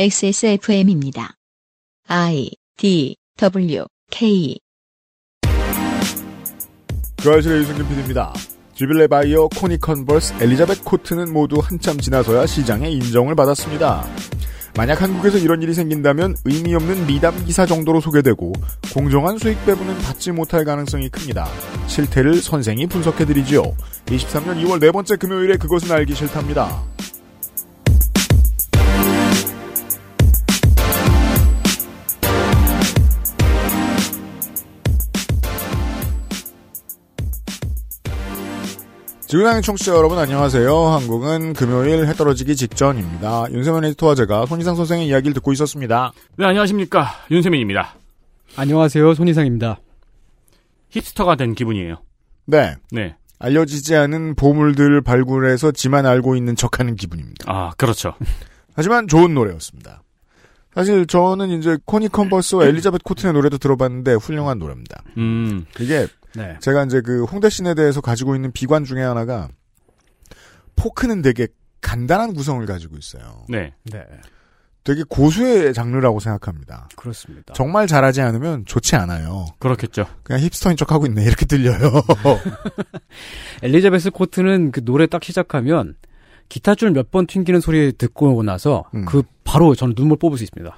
XSFM입니다. I D W K 그알싫의 유승균 PD입니다. 시빌레 바이어, 코니 컨버스, 엘리자벳 코튼은 모두 한참 지나서야 시장에 인정을 받았습니다. 만약 한국에서 이런 일이 생긴다면 의미 없는 미담 기사 정도로 소개되고 공정한 수익 배분은 받지 못할 가능성이 큽니다. 실태를 선생이 분석해드리지요. 23년 2월 네 번째 금요일에 그것은 알기 싫다입니다. 지구상의 청취자 여러분 안녕하세요. 한국은 금요일 해 떨어지기 직전입니다. 윤세민 에디터와 제가 손희상 선생의 이야기를 듣고 있었습니다. 네, 안녕하십니까. 윤세민입니다. 안녕하세요. 손희상입니다. 힙스터가 된 기분이에요. 네. 네. 알려지지 않은 보물들을 발굴해서 지만 알고 있는 척하는 기분입니다. 아, 그렇죠. 하지만 좋은 노래였습니다. 사실 저는 이제 코니 컨버스와 엘리자벳 코튼의 노래도 들어봤는데 훌륭한 노래입니다. 음, 그게 네. 제가 이제 그 홍대 씬에 대해서 가지고 있는 비관 중에 하나가 포크는 되게 간단한 구성을 가지고 있어요. 네. 네. 되게 고수의 장르라고 생각합니다. 그렇습니다. 정말 잘하지 않으면 좋지 않아요. 그렇겠죠. 그냥 힙스터인 척 하고 있네 이렇게 들려요. 엘리자베스 코트는 그 노래 딱 시작하면 기타 줄 몇 번 튕기는 소리 듣고 나서 음. 그 바로 저는 눈물 뽑을 수 있습니다.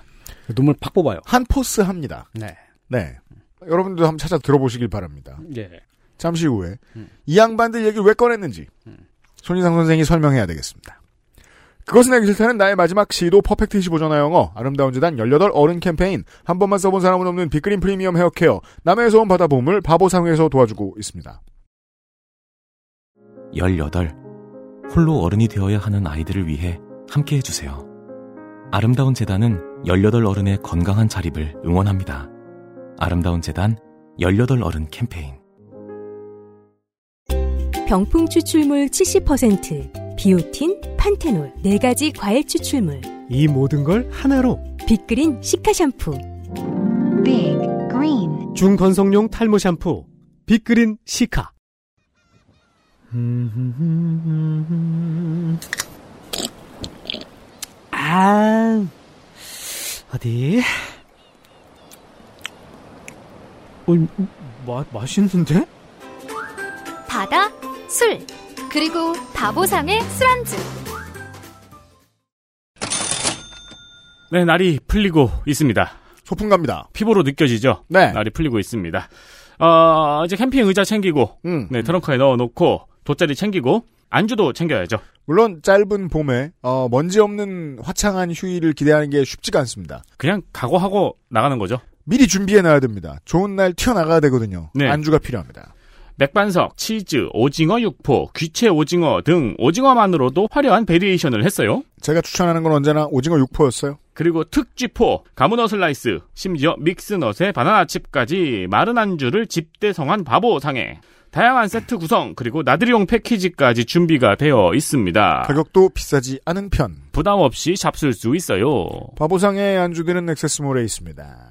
눈물 팍 뽑아요. 한 포스 합니다. 네. 네. 여러분도 한번 찾아 들어보시길 바랍니다. 예. 잠시 후에 음. 이 양반들 얘기를 왜 꺼냈는지 손희상 선생이 설명해야 되겠습니다. 그것은 알기 싫다는 나의 마지막 시도 퍼펙트 25전화 영어 아름다운 재단 18 어른 캠페인 한 번만 써본 사람은 없는 빅그린 프리미엄 헤어케어 남해에서 온 바다 보물 바보상회에서 도와주고 있습니다. 18. 홀로 어른이 되어야 하는 아이들을 위해 함께 해주세요. 아름다운 재단은 18 어른의 건강한 자립을 응원합니다. 아름다운 재단 18 어른 캠페인. 병풍 추출물 70%, 비오틴, 판테놀 4가지 과일 추출물, 이 모든 걸 하나로. 빅그린 시카 샴푸. Big Green. 중건성용 탈모 샴푸 빅그린 시카. 아 어디 어, 마, 맛있는데? 바다, 술, 그리고 바보상의 술안주. 네, 날이 풀리고 있습니다. 소풍 갑니다. 피부로 느껴지죠? 네. 날이 풀리고 있습니다. 어, 이제 캠핑 의자 챙기고, 음. 네, 트렁크에 넣어놓고, 돗자리 챙기고, 안주도 챙겨야죠. 물론 짧은 봄에 어, 먼지 없는 화창한 휴일을 기대하는 게 쉽지가 않습니다. 그냥 각오하고 나가는 거죠. 미리 준비해 놔야 됩니다. 좋은 날 튀어나가야 되거든요. 네. 안주가 필요합니다. 맥반석, 치즈, 오징어 육포, 귀채 오징어 등 오징어만으로도 화려한 variation을 했어요. 제가 추천하는 건 언제나 오징어 육포였어요. 그리고 특쥐포, 가문어 슬라이스, 심지어 mix nut에 바나나 칩까지 마른 안주를 집대성한 바보상회 다양한 세트 구성 그리고 나들이용 패키지까지 준비가 되어 있습니다. 가격도 비싸지 않은 편. 부담 없이 잡술 수 있어요. 바보상의 안주들은 액세스몰에 있습니다.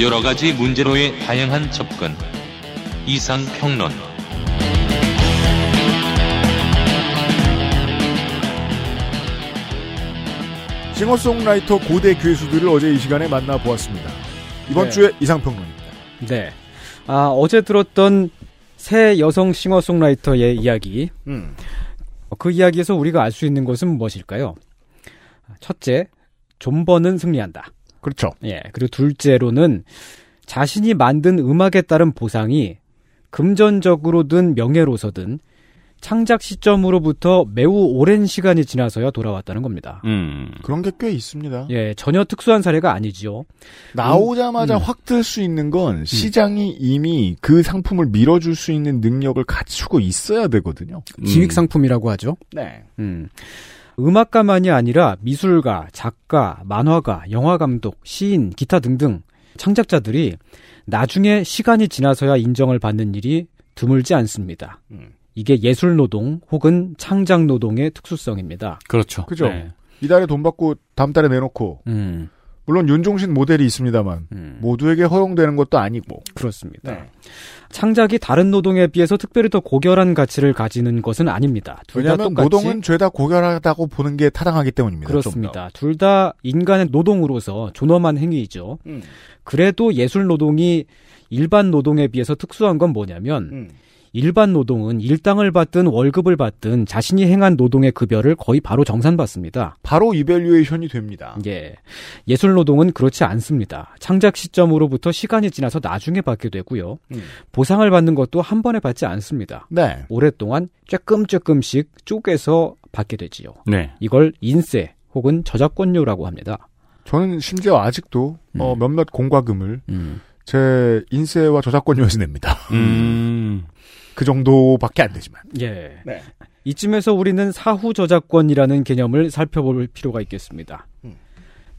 여러 가지 문제로의 다양한 접근. 이상 평론. 싱어송라이터 고대 괴수들을 어제 이 시간에 만나 보았습니다. 이번 네. 주에 이상 평론입니다. 네. 아, 어제 들었던 새 여성 싱어송라이터의 이야기. 음. 어, 그 이야기에서 우리가 알 수 있는 것은 무엇일까요? 첫째, 존버는 승리한다. 그렇죠. 예. 그리고 둘째로는 자신이 만든 음악에 따른 보상이 금전적으로든 명예로서든 창작 시점으로부터 매우 오랜 시간이 지나서야 돌아왔다는 겁니다. 음. 그런 게 꽤 있습니다. 예, 전혀 특수한 사례가 아니지요. 나오자마자 음. 확뜰 수 있는 건 시장이 이미 그 상품을 밀어줄 수 있는 능력을 갖추고 있어야 되거든요. 기획 상품이라고 하죠. 네. 음. 음악가만이 아니라 미술가, 작가, 만화가, 영화 감독, 시인, 기타 등등 창작자들이 나중에 시간이 지나서야 인정을 받는 일이 드물지 않습니다. 음. 이게 예술 노동 혹은 창작 노동의 특수성입니다. 그렇죠. 그죠. 네. 이달에 돈 받고 다음 달에 내놓고 음. 물론 윤종신 모델이 있습니다만 음. 모두에게 허용되는 것도 아니고 그렇습니다. 네. 창작이 다른 노동에 비해서 특별히 더 고결한 가치를 가지는 것은 아닙니다. 둘다 왜냐하면 똑같이 노동은 죄다 고결하다고 보는 게 타당하기 때문입니다. 그렇습니다. 둘 다 인간의 노동으로서 존엄한 행위이죠. 음. 그래도 예술 노동이 일반 노동에 비해서 특수한 건 뭐냐면 음. 일반 노동은 일당을 받든 월급을 받든 자신이 행한 노동의 급여를 거의 바로 정산받습니다. 바로 이벨류에이션이 됩니다. 예. 예술 노동은 그렇지 않습니다. 창작 시점으로부터 시간이 지나서 나중에 받게 되고요. 음. 보상을 받는 것도 한 번에 받지 않습니다. 네. 오랫동안 쬐끔쬐끔씩 쪼개서 받게 되지요. 네. 이걸 인세 혹은 저작권료라고 합니다. 저는 심지어 아직도 어, 음. 몇몇 공과금을 음. 제 인세와 저작권료에서 냅니다. 음. 그 정도밖에 안 되지만. 예. 네. 이쯤에서 우리는 사후 저작권이라는 개념을 살펴볼 필요가 있겠습니다. 음.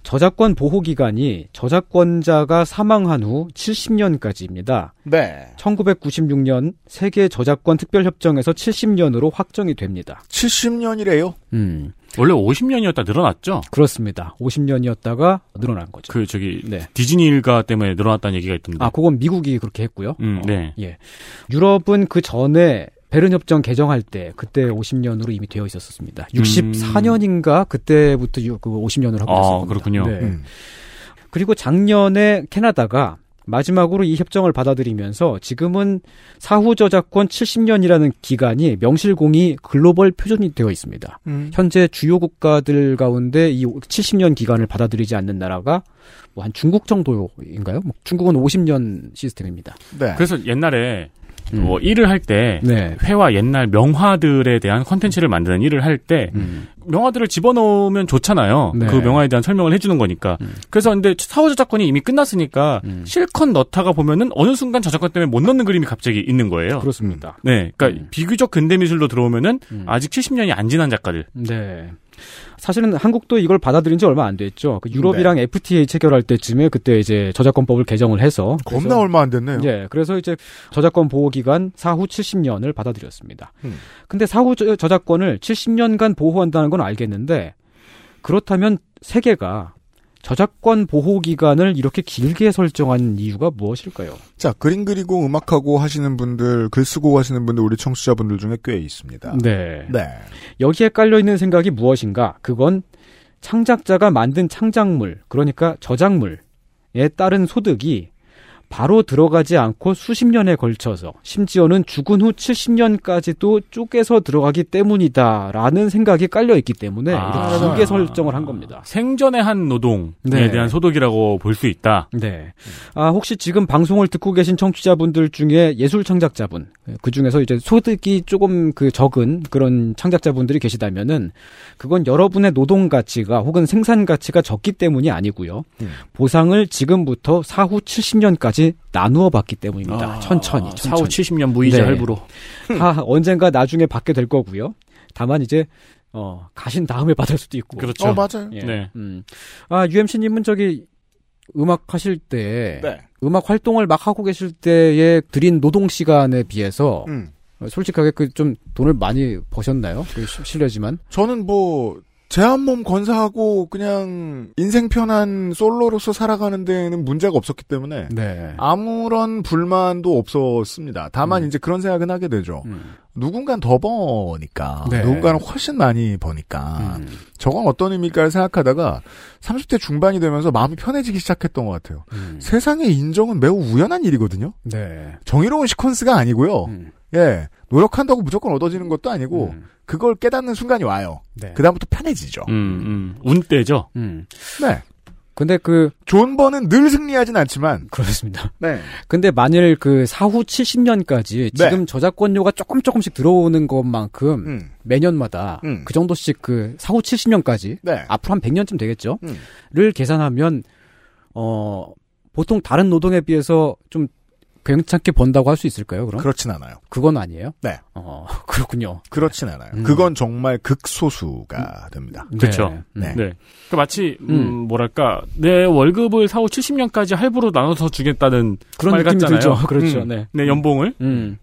저작권 보호 기간이 저작권자가 사망한 후 70년까지입니다. 네. 1996년 세계 저작권 특별 협정에서 70년으로 확정이 됩니다. 70년이래요. 음, 원래 50년이었다 늘어났죠? 그렇습니다. 50년이었다가 늘어난 거죠. 그 저기 네. 디즈니 일가 때문에 늘어났다는 얘기가 있던데. 아, 그건 미국이 그렇게 했고요. 음, 네. 예. 유럽은 그 전에 베른 협정 개정할 때 그때 50년으로 이미 되어 있었습니다. 64년인가 그때부터 유- 그 50년을 하고 아, 있었습니다. 그렇군요. 네. 음. 그리고 작년에 캐나다가 마지막으로 이 협정을 받아들이면서 지금은 사후 저작권 70년이라는 기간이 명실공히 글로벌 표준이 되어 있습니다. 음. 현재 주요 국가들 가운데 이 70년 기간을 받아들이지 않는 나라가 뭐 한 중국 정도인가요? 뭐 중국은 50년 시스템입니다. 네. 그래서 옛날에 음. 뭐 일을 할때 네. 회화 옛날 명화들에 대한 컨텐츠를 만드는 일을 할때 음. 명화들을 집어넣으면 좋잖아요. 네. 그 명화에 대한 설명을 해주는 거니까. 음. 그래서 근데 사후 저작권이 이미 끝났으니까 음. 실컷 넣다가 보면은 어느 순간 저작권 때문에 못 넣는 그림이 갑자기 있는 거예요. 그렇습니다. 네, 그러니까 음. 비교적 근대 미술로 들어오면은 음. 아직 70년이 안 지난 작가들. 네. 사실은 한국도 이걸 받아들인 지 얼마 안 됐죠. 그 유럽이랑 FTA 체결할 때쯤에 그때 이제 저작권법을 개정을 해서 겁나 얼마 안 됐네요. 예, 그래서 이제 저작권 보호 기간 사후 70년을 받아들였습니다. 음. 근데 사후 저, 저작권을 70년간 보호한다는 건 알겠는데 그렇다면 세계가 저작권 보호 기간을 이렇게 길게 설정한 이유가 무엇일까요? 자, 그림 그리고 음악하고 하시는 분들, 글 쓰고 하시는 분들, 우리 청취자분들 중에 꽤 있습니다. 네. 네. 여기에 깔려 있는 생각이 무엇인가? 그건 창작자가 만든 창작물, 그러니까 저작물에 따른 소득이 바로 들어가지 않고 수십 년에 걸쳐서 심지어는 죽은 후 70년까지도 쪼개서 들어가기 때문이다라는 생각이 깔려 있기 때문에 아. 이렇게 길게 설정을 한 겁니다. 생전에 한 노동에 네. 대한 소득이라고 볼 수 있다. 네. 아, 혹시 지금 방송을 듣고 계신 청취자분들 중에 예술 창작자분, 그 중에서 이제 소득이 조금 그 적은 그런 창작자분들이 계시다면은 그건 여러분의 노동 가치가 혹은 생산 가치가 적기 때문이 아니고요. 음. 보상을 지금부터 사후 70년까지 나누어 받기 때문입니다. 천천히, 천천히. 사후 70년 무이자 네. 할부로. 다 언젠가 나중에 받게 될 거고요. 다만 이제 어, 가신 다음에 받을 수도 있고. 그렇죠. 어, 맞아요. 예. 네. 음. 아, UMC님은 저기 음악 하실 때 네. 음악 활동을 막 하고 계실 때에 들인 노동 시간에 비해서 음. 어, 솔직하게 그 좀 돈을 많이 버셨나요? 그 시- 실례지만. 저는 뭐, 제한몸 건사하고 그냥 인생 편한 솔로로서 살아가는 데는 문제가 없었기 때문에 네. 아무런 불만도 없었습니다. 다만 이제 그런 생각은 하게 되죠. 음. 누군가는 더 버니까, 네. 누군가는 훨씬 많이 버니까, 음. 저건 어떤 의미일까를 생각하다가 30대 중반이 되면서 마음이 편해지기 시작했던 것 같아요. 음. 세상의 인정은 매우 우연한 일이거든요. 네. 정의로운 시퀀스가 아니고요. 음. 예, 노력한다고 무조건 얻어지는 것도 아니고 음. 그걸 깨닫는 순간이 와요. 네. 그 다음부터 편해지죠. 음, 음. 운때죠. 음. 네. 근데 그 존버는 늘 승리하진 않지만 그렇습니다. 네. 근데 만일 그 사후 70년까지 네. 지금 저작권료가 조금 조금씩 들어오는 것만큼 음. 매년마다 음. 그 정도씩 그 사후 70년까지 네. 앞으로 한 100년쯤 되겠죠. 음. 를 계산하면 어 보통 다른 노동에 비해서 좀 괜찮게 번다고 할 수 있을까요? 그럼 그렇진 않아요. 그건 아니에요? 네. 어 그렇군요. 그렇진 않아요. 음. 그건 정말 극소수가 됩니다. 그쵸. 네. 네. 그 마치 음, 음. 뭐랄까 내 월급을 사후 70년까지 할부로 나눠서 주겠다는 그런 말 느낌이 같잖아요. 들죠. 그렇죠. 음. 네. 내 연봉을 음.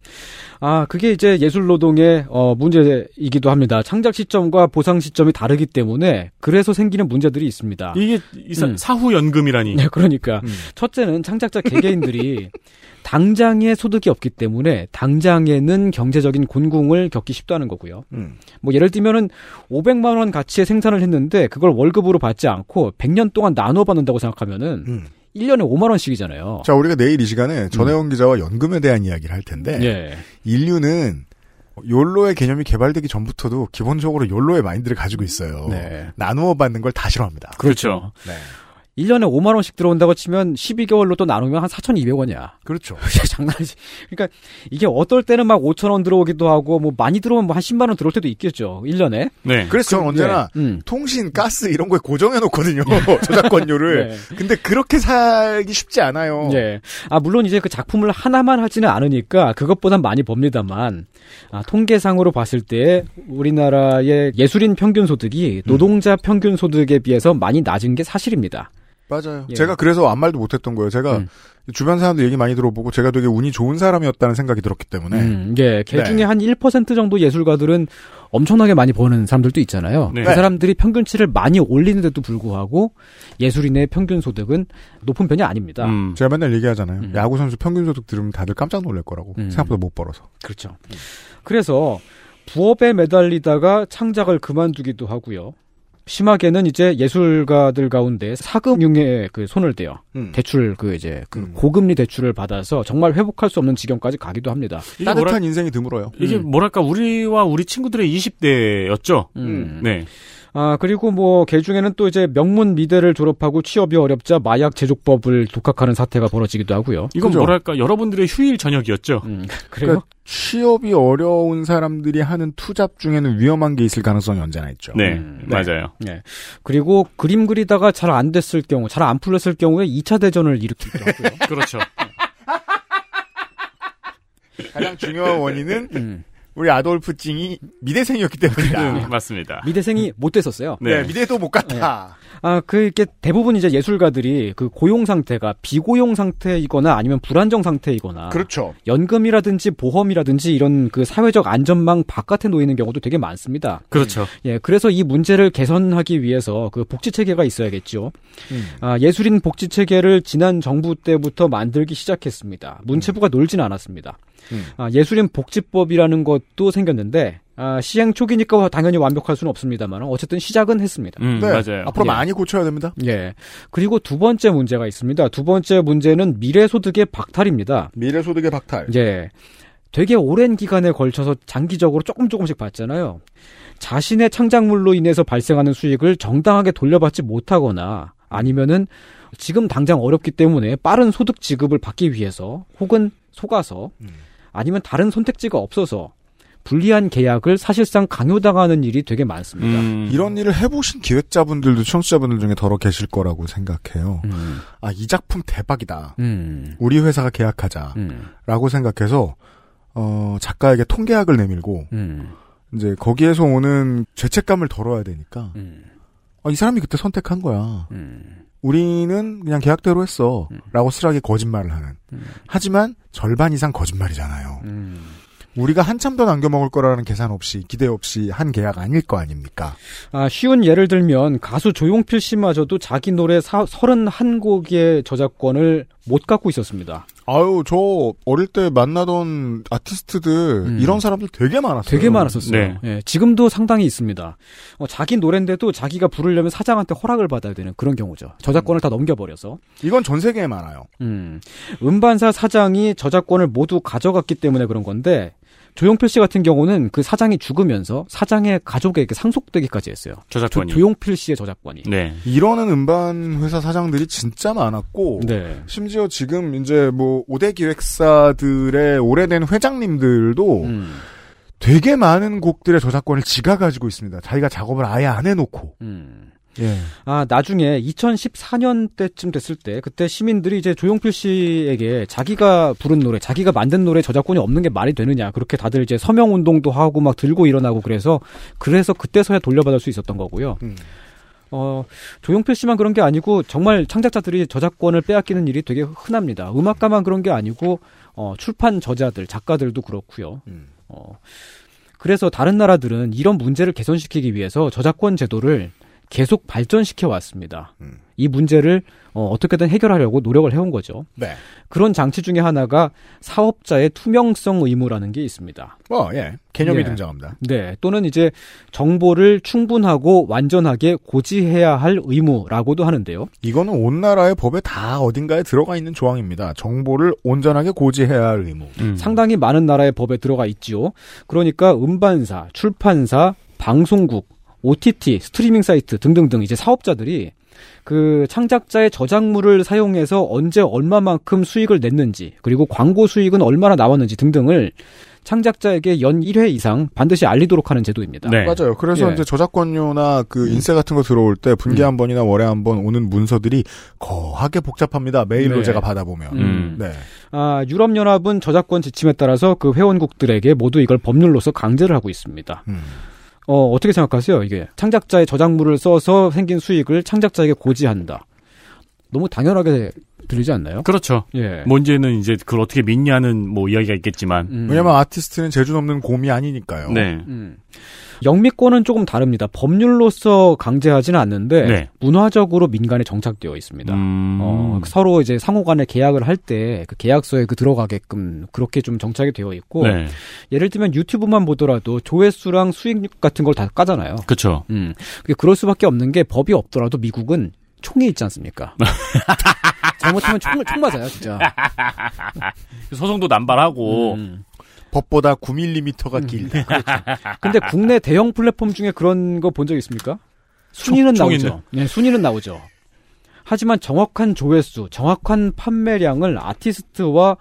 아, 그게 이제 예술 노동의 어, 문제이기도 합니다. 창작 시점과 보상 시점이 다르기 때문에 그래서 생기는 문제들이 있습니다. 이게 이사- 음. 사후 연금이라니. 네, 그러니까 음. 첫째는 창작자 개개인들이 당장에 소득이 없기 때문에 당장에는 경제적인 곤궁을 겪기 쉽다는 거고요. 음. 뭐 예를 들면은 500만 원 가치의 생산을 했는데 그걸 월급으로 받지 않고 100년 동안 나눠 받는다고 생각하면은 음. 1년에 5만 원씩이잖아요. 자, 우리가 내일 이 시간에 전혜원 기자와 연금에 대한 이야기를 할 텐데, 예. 인류는 욜로의 개념이 개발되기 전부터도 기본적으로 욜로의 마인드를 가지고 있어요. 네. 나누어 받는 걸 다 싫어합니다. 그렇죠. 네. 1년에 5만 원씩 들어온다고 치면 12개월로 또 나누면 한 4,200원이야. 그렇죠. 장난이지. 그러니까 이게 어떨 때는 막 5천 원 들어오기도 하고 뭐 많이 들어오면 뭐 한 10만 원 들어올 때도 있겠죠. 1년에. 네. 그래서 저는 언제나 예. 음. 통신, 가스 이런 거에 고정해 놓거든요. 저작권료를. 네. 근데 그렇게 살기 쉽지 않아요. 예. 아, 물론 이제 그 작품을 하나만 하지는 않으니까 그것보단 많이 법니다만, 아, 통계상으로 봤을 때 우리나라의 예술인 평균 소득이 노동자 평균 소득에 비해서 많이 낮은 게 사실입니다. 맞아요. 예. 제가 그래서 아무 말도 못했던 거예요. 제가 음. 주변 사람들 얘기 많이 들어보고 제가 되게 운이 좋은 사람이었다는 생각이 들었기 때문에 음, 예. 걔 네. 중에 한 1% 정도 예술가들은 엄청나게 많이 버는 사람들도 있잖아요. 네. 그 사람들이 평균치를 많이 올리는데도 불구하고 예술인의 평균 소득은 높은 편이 아닙니다. 음. 제가 맨날 얘기하잖아요. 음. 야구 선수 평균 소득 들으면 다들 깜짝 놀랄 거라고 음. 생각보다 못 벌어서. 그렇죠. 그래서 부업에 매달리다가 창작을 그만두기도 하고요. 심하게는 이제 예술가들 가운데 사금융에 그 손을 대요. 음. 대출 그 이제 그 음. 고금리 대출을 받아서 정말 회복할 수 없는 지경까지 가기도 합니다. 따뜻한 뭐랄, 인생이 드물어요. 이게 음. 뭐랄까 우리와 우리 친구들의 20대였죠. 음. 네. 아 그리고 뭐 개 중에는 또 이제 명문 미대를 졸업하고 취업이 어렵자 마약 제조법을 독학하는 사태가 벌어지기도 하고요. 이건 그죠? 뭐랄까 여러분들의 휴일 저녁이었죠. 음, 그래요? 그러니까 취업이 어려운 사람들이 하는 투잡 중에는 위험한 게 있을 가능성이 언제나 있죠. 네, 음, 네. 맞아요. 네. 그리고 그림 그리다가 잘 안 됐을 경우, 잘 안 풀렸을 경우에 2차 대전을 일으키기도 하고요. 그렇죠. 가장 중요한 원인은 음. 우리 아돌프 찡이 미대생이었기 때문이다. 네, 맞습니다. 미대생이 못 됐었어요. 네. 네. 미대도 못 갔다. 아, 그, 이렇게 대부분 이제 예술가들이 그 고용 상태가 비고용 상태이거나 아니면 불안정 상태이거나. 그렇죠. 연금이라든지 보험이라든지 이런 그 사회적 안전망 바깥에 놓이는 경우도 되게 많습니다. 그렇죠. 예, 그래서 이 문제를 개선하기 위해서 그 복지 체계가 있어야겠죠. 음. 아, 예술인 복지 체계를 지난 정부 때부터 만들기 시작했습니다. 문체부가 놀진 않았습니다. 음. 아, 예술인 복지법이라는 것도 생겼는데 아, 시행 초기니까 당연히 완벽할 수는 없습니다만 어쨌든 시작은 했습니다. 음, 네. 맞아요. 앞으로 예. 많이 고쳐야 됩니다. 예. 그리고 두 번째 문제가 있습니다. 두 번째 문제는 미래소득의 박탈입니다. 미래소득의 박탈. 예. 되게 오랜 기간에 걸쳐서 장기적으로 조금 조금씩 받잖아요. 자신의 창작물로 인해서 발생하는 수익을 정당하게 돌려받지 못하거나 아니면은 지금 당장 어렵기 때문에 빠른 소득 지급을 받기 위해서 혹은 속아서 음. 아니면 다른 선택지가 없어서 불리한 계약을 사실상 강요당하는 일이 되게 많습니다. 음, 이런 일을 해보신 기획자분들도 청취자분들 중에 더러 계실 거라고 생각해요. 음. 아, 이 작품 대박이다. 음. 우리 회사가 계약하자. 음. 라고 생각해서, 어, 작가에게 통계학을 내밀고, 음. 이제 거기에서 오는 죄책감을 덜어야 되니까, 음. 아, 이 사람이 그때 선택한 거야. 음. 우리는 그냥 계약대로 했어. 음. 라고 쓰라게 거짓말을 하는. 음. 하지만 절반 이상 거짓말이잖아요. 음. 우리가 한참 더 남겨 먹을 거라는 계산 없이, 기대 없이 한 계약 아닐 거 아닙니까? 아, 쉬운 예를 들면 가수 조용필 씨마저도 자기 노래 사, 31곡의 저작권을 못 갖고 있었습니다. 아유, 저 어릴 때 만나던 아티스트들, 음. 이런 사람들 되게 많았어요. 되게 많았었어요. 네. 예, 지금도 상당히 있습니다. 어, 자기 노래인데도 자기가 부르려면 사장한테 허락을 받아야 되는 그런 경우죠. 저작권을 다 넘겨버려서. 이건 전 세계에 많아요. 음, 음반사 사장이 저작권을 모두 가져갔기 때문에 그런 건데 조용필 씨 같은 경우는 그 사장이 죽으면서 사장의 가족에게 상속되기까지 했어요. 조, 저작권이. 조 용필 씨의 저작권이. 네. 이러는 음반 회사 사장들이 진짜 많았고, 네. 심지어 지금 이제 뭐 5대 기획사들의 오래된 회장님들도 음, 되게 많은 곡들의 저작권을 지가 가지고 있습니다. 자기가 작업을 아예 안 해놓고. 음. 예. 아, 나중에 2014년 때쯤 됐을 때, 그때 시민들이 이제 조용필 씨에게 자기가 부른 노래, 자기가 만든 노래 저작권이 없는 게 말이 되느냐, 그렇게 다들 이제 서명 운동도 하고 막 들고 일어나고 그래서, 그래서 그때서야 돌려받을 수 있었던 거고요. 음. 어, 조용필 씨만 그런 게 아니고, 정말 창작자들이 저작권을 빼앗기는 일이 되게 흔합니다. 음악가만 그런 게 아니고, 어, 출판 저자들, 작가들도 그렇고요. 음. 어, 그래서 다른 나라들은 이런 문제를 개선시키기 위해서 저작권 제도를 계속 발전시켜 왔습니다. 음. 이 문제를 어, 어떻게든 해결하려고 노력을 해온 거죠. 네. 그런 장치 중에 하나가 사업자의 투명성 의무라는 게 있습니다. 뭐, 예. 개념이 예. 등장합니다. 네, 또는 이제 정보를 충분하고 완전하게 고지해야 할 의무라고도 하는데요. 이거는 온 나라의 법에 다 어딘가에 들어가 있는 조항입니다. 정보를 온전하게 고지해야 할 의무. 음. 상당히 많은 나라의 법에 들어가 있지요. 그러니까 음반사, 출판사, 방송국, OTT, 스트리밍 사이트 등등등 이제 사업자들이 그 창작자의 저작물을 사용해서 언제 얼마만큼 수익을 냈는지 그리고 광고 수익은 얼마나 나왔는지 등등을 창작자에게 연 1회 이상 반드시 알리도록 하는 제도입니다. 네. 맞아요. 그래서 예. 이제 저작권료나 그 인세 같은 거 들어올 때 분기 한 번이나 월에 한 번 오는 문서들이 거하게 복잡합니다. 메일로 네. 제가 받아보면. 음. 네. 아, 유럽연합은 저작권 지침에 따라서 그 회원국들에게 모두 이걸 법률로서 강제를 하고 있습니다. 음. 어, 어떻게 생각하세요? 이게 창작자의 저작물을 써서 생긴 수익을 창작자에게 고지한다. 너무 당연하게 들리지 않나요? 그렇죠. 예. 문제는 이제 그걸 어떻게 믿냐는 뭐 이야기가 있겠지만. 음. 왜냐면 아티스트는 재주 없는 곰이 아니니까요. 네. 음. 영미권은 조금 다릅니다. 법률로서 강제하지는 않는데 네. 문화적으로 민간에 정착되어 있습니다. 음. 어, 서로 이제 상호간에 계약을 할 때 그 계약서에 그 들어가게끔 그렇게 좀 정착이 되어 있고 네. 예를 들면 유튜브만 보더라도 조회수랑 수익 같은 걸 다 까잖아요. 그렇죠. 음. 그게 그럴 수밖에 없는 게 법이 없더라도 미국은 총이 있지 않습니까? 잘못하면 총, 총 맞아요, 진짜. 소송도 남발하고. 음. 법보다 9mm가 길다. 근데 국내 대형 플랫폼 중에 그런 거 본 적 있습니까? 순위는 총 나오죠. 네, 순위는 나오죠. 하지만 정확한 조회수, 정확한 판매량을 아티스트와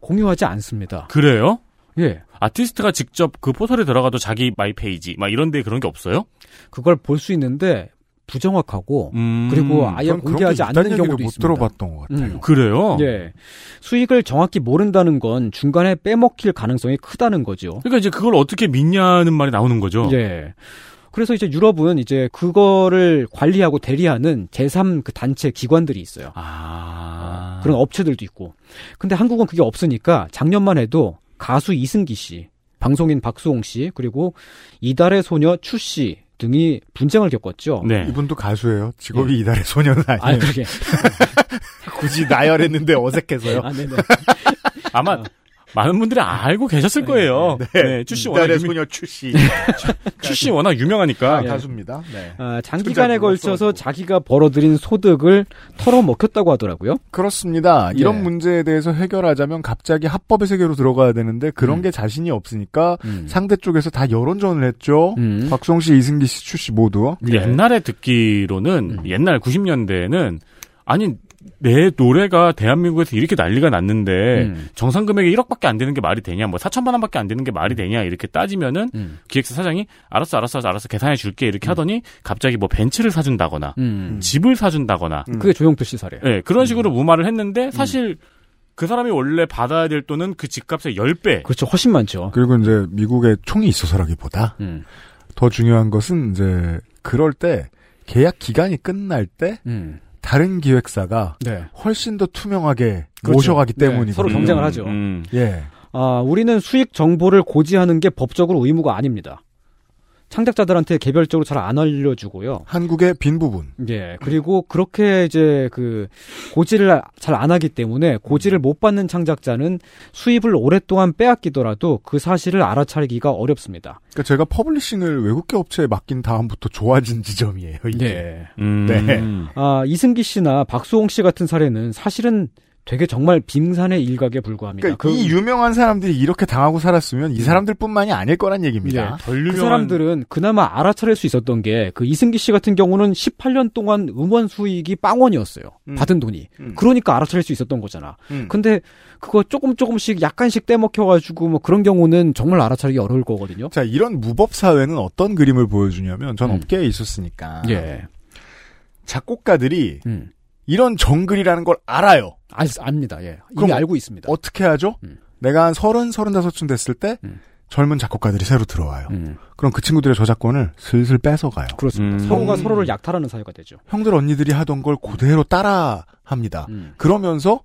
공유하지 않습니다. 그래요? 예. 아티스트가 직접 그 포털에 들어가도 자기 my page 막 이런 데 그런 게 없어요? 그걸 볼 수 있는데 부정확하고 음. 그리고 아예 공개하지 않는 경우도 못. 들어봤던 것 같아요. 음. 그래요? 예. 수익을 정확히 모른다는 건 중간에 빼먹힐 가능성이 크다는 거죠. 그러니까 이제 그걸 어떻게 믿냐는 말이 나오는 거죠. 예. 그래서 이제 유럽은 이제 그거를 관리하고 대리하는 제3 그 단체 기관들이 있어요. 아. 그런 업체들도 있고. 근데 한국은 그게 없으니까 작년만 해도 가수 이승기 씨, 방송인 박수홍 씨, 그리고 이달의 소녀 추 씨 등이 분쟁을 겪었죠. 네. 이분도 가수예요. 직업이 이달의 소녀는 아니에요. 아, 그러게. 굳이 나열했는데 어색해서요. 아, 네네. 아마 많은 분들이 알고 계셨을 거예요. 네. 추씨 워낙 유명, 소녀 추씨. 추씨 워낙 유명하니까. 아, 가수입니다. 네. 아, 장기간에 잘 걸쳐서. 자기가 벌어들인 소득을 털어먹혔다고 하더라고요. 그렇습니다. 이런 예. 문제에 대해서 해결하자면 갑자기 합법의 세계로 들어가야 되는데 그런 음. 게 자신이 없으니까 음. 상대 쪽에서 다 여론전을 했죠. 음. 박수홍 씨, 이승기 씨, 추씨 모두. 옛날에 듣기로는 음. 옛날 90년대에는 아니 내 노래가 대한민국에서 이렇게 난리가 났는데 음. 정상 금액이 1억밖에 안 되는 게 말이 되냐 뭐 4천만 원밖에 안 되는 게 말이 되냐 이렇게 따지면은 음. 기획사 사장이 알았어 알았어 알았어 계산해 줄게 이렇게 하더니 갑자기 뭐 벤츠를 사준다거나 음. 집을 사준다거나 음. 그게 조용필 씨 사례. 예 그런 식으로 무마를 했는데 사실 그 사람이 원래 받아야 될 돈은 그 집값의 10배 그렇죠. 훨씬 많죠. 그리고 이제 미국에 총이 있어서라기보다 음. 더 중요한 것은 이제 그럴 때 계약 기간이 끝날 때 음. 다른 기획사가 네. 훨씬 더 투명하게 그렇죠. 모셔가기 네, 때문이거든요. 서로 경쟁을 하죠. 음. 예. 아, 우리는 수익 정보를 고지하는 게 법적으로 의무가 아닙니다. 창작자들한테 개별적으로 잘 안 알려주고요. 한국의 빈 부분. 예. 그리고 그렇게 이제 그 고지를 잘 안 하기 때문에 고지를 못 받는 창작자는 수입을 오랫동안 빼앗기더라도 그 사실을 알아차리기가 어렵습니다. 그러니까 제가 publishing을 외국계 업체에 맡긴 다음부터 좋아진 지점이에요. 이게. 네. 음. 네. 아, 이승기 씨나 박수홍 씨 같은 사례는 사실은 되게 정말 빙산의 일각에 불과합니다. 그러니까 이 유명한 사람들이 이렇게 당하고 살았으면 이 사람들뿐만이 아닐 거란 얘기입니다. 덜그 유명한 사람들은 그나마 알아차릴 수 있었던 게 그 이승기 씨 같은 경우는 18년 동안 음원 수익이 빵원이었어요. 음. 받은 돈이. 음. 그러니까 알아차릴 수 있었던 거잖아. 음. 근데 그거 조금 조금씩 약간씩 떼먹혀가지고 뭐 그런 경우는 정말 알아차리기 어려울 거거든요. 자, 이런 무법 사회는 어떤 그림을 보여주냐면 전 음. 업계에 있었으니까 예. 작곡가들이 음. 이런 정글이라는 걸 알아요. 알, 압니다. 예. 이미 그럼 알고 있습니다. 어떻게 하죠? 음. 내가 한 서른, 서른다섯쯤 됐을 때 음. 젊은 작곡가들이 새로 들어와요. 음. 그럼 그 친구들의 저작권을 슬슬 뺏어가요. 그렇습니다. 음. 서로가 음. 서로를 약탈하는 사회가 되죠. 형들 언니들이 하던 걸 그대로 따라 합니다. 음. 그러면서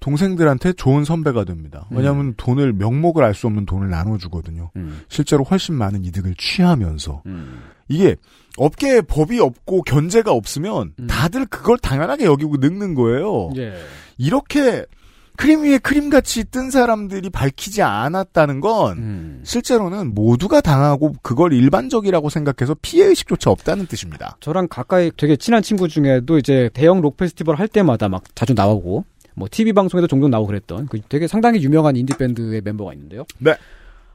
동생들한테 좋은 선배가 됩니다. 왜냐하면 돈을 명목을 알 수 없는 돈을 나눠주거든요. 음. 실제로 훨씬 많은 이득을 취하면서 음. 이게 업계에 법이 없고 견제가 없으면 음. 다들 그걸 당연하게 여기고 늙는 거예요. 예. 이렇게 크림 위에 크림같이 뜬 사람들이 밝히지 않았다는 건 음. 실제로는 모두가 당하고 그걸 일반적이라고 생각해서 피해의식조차 없다는 뜻입니다. 저랑 가까이 되게 친한 친구 중에도 이제 대형 록 페스티벌 할 때마다 막 자주 나오고 뭐 TV 방송에도 종종 나오고 그랬던 그 되게 상당히 유명한 인디 밴드의 멤버가 있는데요. 네.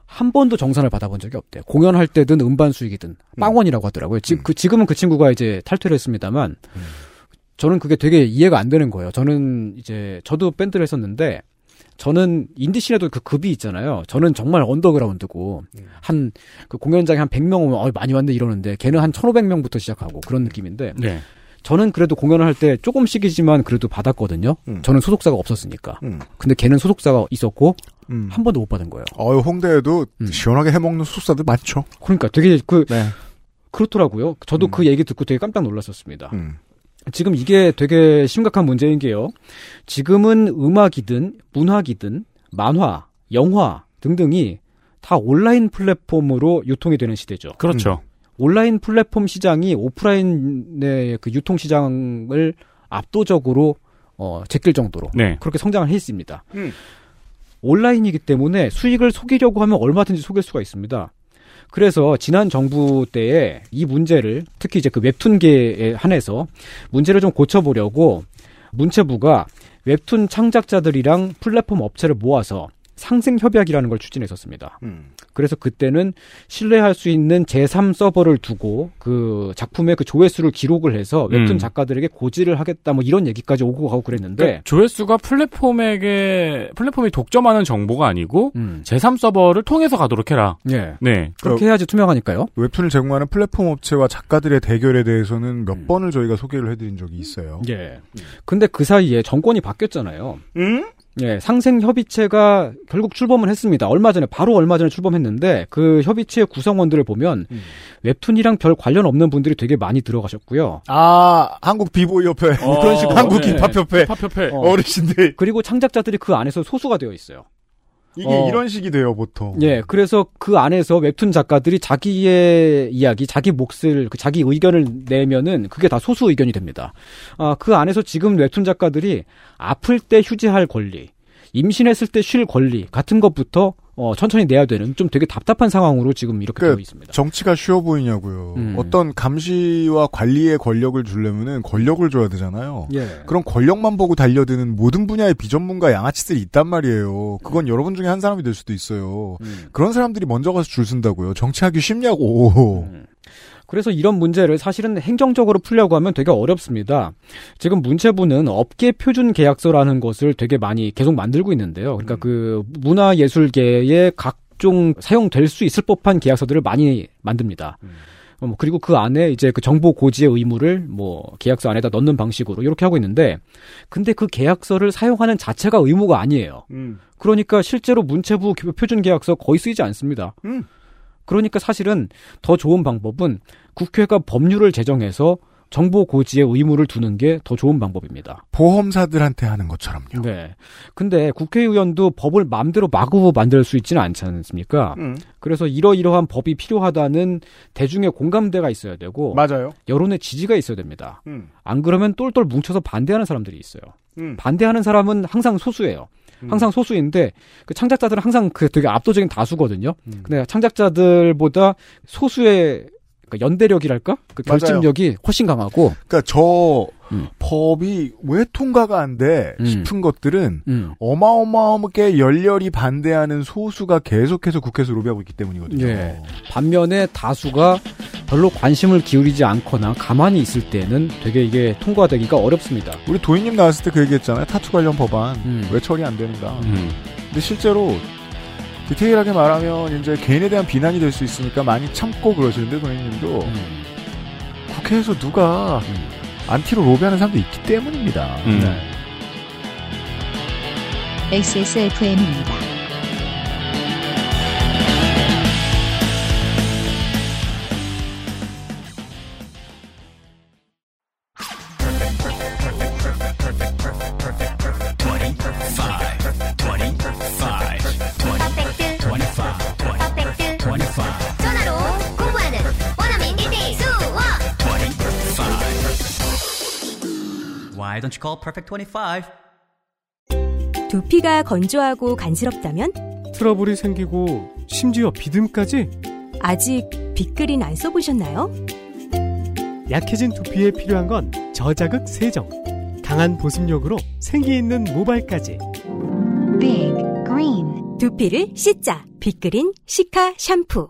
한 번도 정산을 받아본 적이 없대요. 공연할 때든 음반 수익이든 빵원이라고 하더라고요. 지, 그, 지금은 그 친구가 이제 탈퇴를 했습니다만 저는 그게 되게 이해가 안 되는 거예요. 저는 이제 저도 밴드를 했었는데 저는 인디 scene에도 그 급이 있잖아요. 저는 정말 언더그라운드고 한 그 공연장에 한 100명 오면 어 많이 왔네 이러는데 걔는 한 1,500명부터 시작하고 그런 느낌인데 네. 저는 그래도 공연을 할 때 조금씩이지만 그래도 받았거든요. 음. 저는 소속사가 없었으니까. 음. 근데 걔는 소속사가 있었고 음. 한 번도 못 받은 거예요. 어유 홍대에도 음. 시원하게 해먹는 숙사들 많죠. 그러니까 되게 그 네. 그렇더라고요. 저도 음. 그 얘기 듣고 되게 깜짝 놀랐었습니다. 음. 지금 이게 되게 심각한 문제인 게요. 지금은 음악이든 문학이든 만화, 영화 등등이 다 온라인 플랫폼으로 유통이 되는 시대죠. 그렇죠. 온라인 플랫폼 시장이 오프라인의 그 유통 시장을 압도적으로 어, 제낄 정도로 네. 그렇게 성장을 했습니다. 음. 온라인이기 때문에 수익을 속이려고 하면 얼마든지 속일 수가 있습니다. 그래서 지난 정부 때에 이 문제를 특히 이제 그 웹툰계에 한해서 문제를 좀 고쳐보려고 문체부가 웹툰 창작자들이랑 플랫폼 업체를 모아서 상생 협약이라는 걸 추진했었습니다. 음. 그래서 그때는 신뢰할 수 있는 제3 서버를 두고 그 작품의 그 조회수를 기록을 해서 웹툰 음. 작가들에게 고지를 하겠다 뭐 이런 얘기까지 오고 가고 그랬는데 그러니까 조회수가 플랫폼에게 플랫폼이 독점하는 정보가 아니고 음. 제3 서버를 통해서 가도록 해라. 예. 네. 그렇게 해야지 투명하니까요. 웹툰을 제공하는 플랫폼 업체와 작가들의 대결에 대해서는 몇 음. 번을 저희가 소개를 해드린 적이 있어요. 예. 근데 그 사이에 정권이 바뀌었잖아요. 음? 예, 상생 협의체가 결국 출범을 했습니다. 얼마 전에 바로 얼마 전에 출범했는데 그 협의체의 구성원들을 보면 음. 웹툰이랑 별 관련 없는 분들이 되게 많이 들어가셨고요. 아, 한국 비보이 협회. 어, 그런 식으로 한국 네. 힙합 협회. 힙합 협회. 어. 어르신들. 그리고 창작자들이 그 안에서 소수가 되어 있어요. 이게 어. 이런 식이 돼요, 보통. 예, 그래서 그 안에서 웹툰 작가들이 자기의 이야기, 자기 몫을, 그 자기 의견을 내면은 그게 다 소수 의견이 됩니다. 아, 그 안에서 지금 웹툰 작가들이 아플 때 휴지할 권리, 임신했을 때 쉴 권리 같은 것부터 어, 천천히 내야 되는 좀 되게 답답한 상황으로 지금 이렇게 그 되어 있습니다. 정치가 쉬워 보이냐고요. 음. 어떤 감시와 관리의 권력을 주려면은 권력을 줘야 되잖아요. 예. 그런 권력만 보고 달려드는 모든 분야의 비전문가 양아치들이 있단 말이에요. 그건 여러분 중에 한 사람이 될 수도 있어요. 음. 그런 사람들이 먼저 가서 줄 쓴다고요. 정치하기 쉽냐고. 음. 그래서 이런 문제를 사실은 행정적으로 풀려고 하면 되게 어렵습니다. 지금 문체부는 업계 표준 계약서라는 것을 되게 많이 계속 만들고 있는데요. 그러니까 그 문화예술계에 각종 사용될 수 있을 법한 계약서들을 많이 만듭니다. 어, 뭐 그리고 그 안에 이제 그 정보 고지의 의무를 뭐 계약서 안에다 넣는 방식으로 이렇게 하고 있는데 근데 그 계약서를 사용하는 자체가 의무가 아니에요. 음. 그러니까 실제로 문체부 표준 계약서 거의 쓰이지 않습니다. 음. 그러니까 사실은 더 좋은 방법은 국회가 법률을 제정해서 정보 고지의 의무를 두는 게 더 좋은 방법입니다. 보험사들한테 하는 것처럼요. 네. 근데 국회의원도 법을 마음대로 마구 만들 수 있지는 않지 않습니까? 음. 그래서 이러이러한 법이 필요하다는 대중의 공감대가 있어야 되고 맞아요. 여론의 지지가 있어야 됩니다. 음. 안 그러면 똘똘 뭉쳐서 반대하는 사람들이 있어요. 음. 반대하는 사람은 항상 소수예요. 항상 소수인데 그 창작자들은 항상 그 되게 압도적인 다수거든요. 음. 근데 창작자들보다 소수의 그 연대력이랄까 그 맞아요. 결집력이 훨씬 강하고 그러니까 저 음. 법이 왜 통과가 안돼 음. 싶은 것들은 음. 어마어마하게 열렬히 반대하는 소수가 계속해서 국회에서 로비하고 있기 때문이거든요. 예. 반면에 다수가 별로 관심을 기울이지 않거나 가만히 있을 때는 되게 이게 통과되기가 어렵습니다. 우리 도희님 나왔을 때 그 얘기했잖아요. 타투 관련 법안 음. 왜 처리 안 되는가. 음. 근데 실제로 디테일하게 말하면 이제 개인에 대한 비난이 될 수 있으니까 많이 참고 그러시는데 도희님도 음. 국회에서 누가 안티로 로비하는 사람도 있기 때문입니다. 음. 네. XSFM입니다. Don't you call Perfect 25? 두피가 건조하고 간지럽다면 트러블이 생기고 심지어 비듬까지 아직 빅그린 안 써보셨나요? 약해진 두피에 필요한 건 저자극 세정. 강한 보습력으로 생기 있는 모발까지. Big Green. 두피를 씻자. 빅그린 시카 샴푸.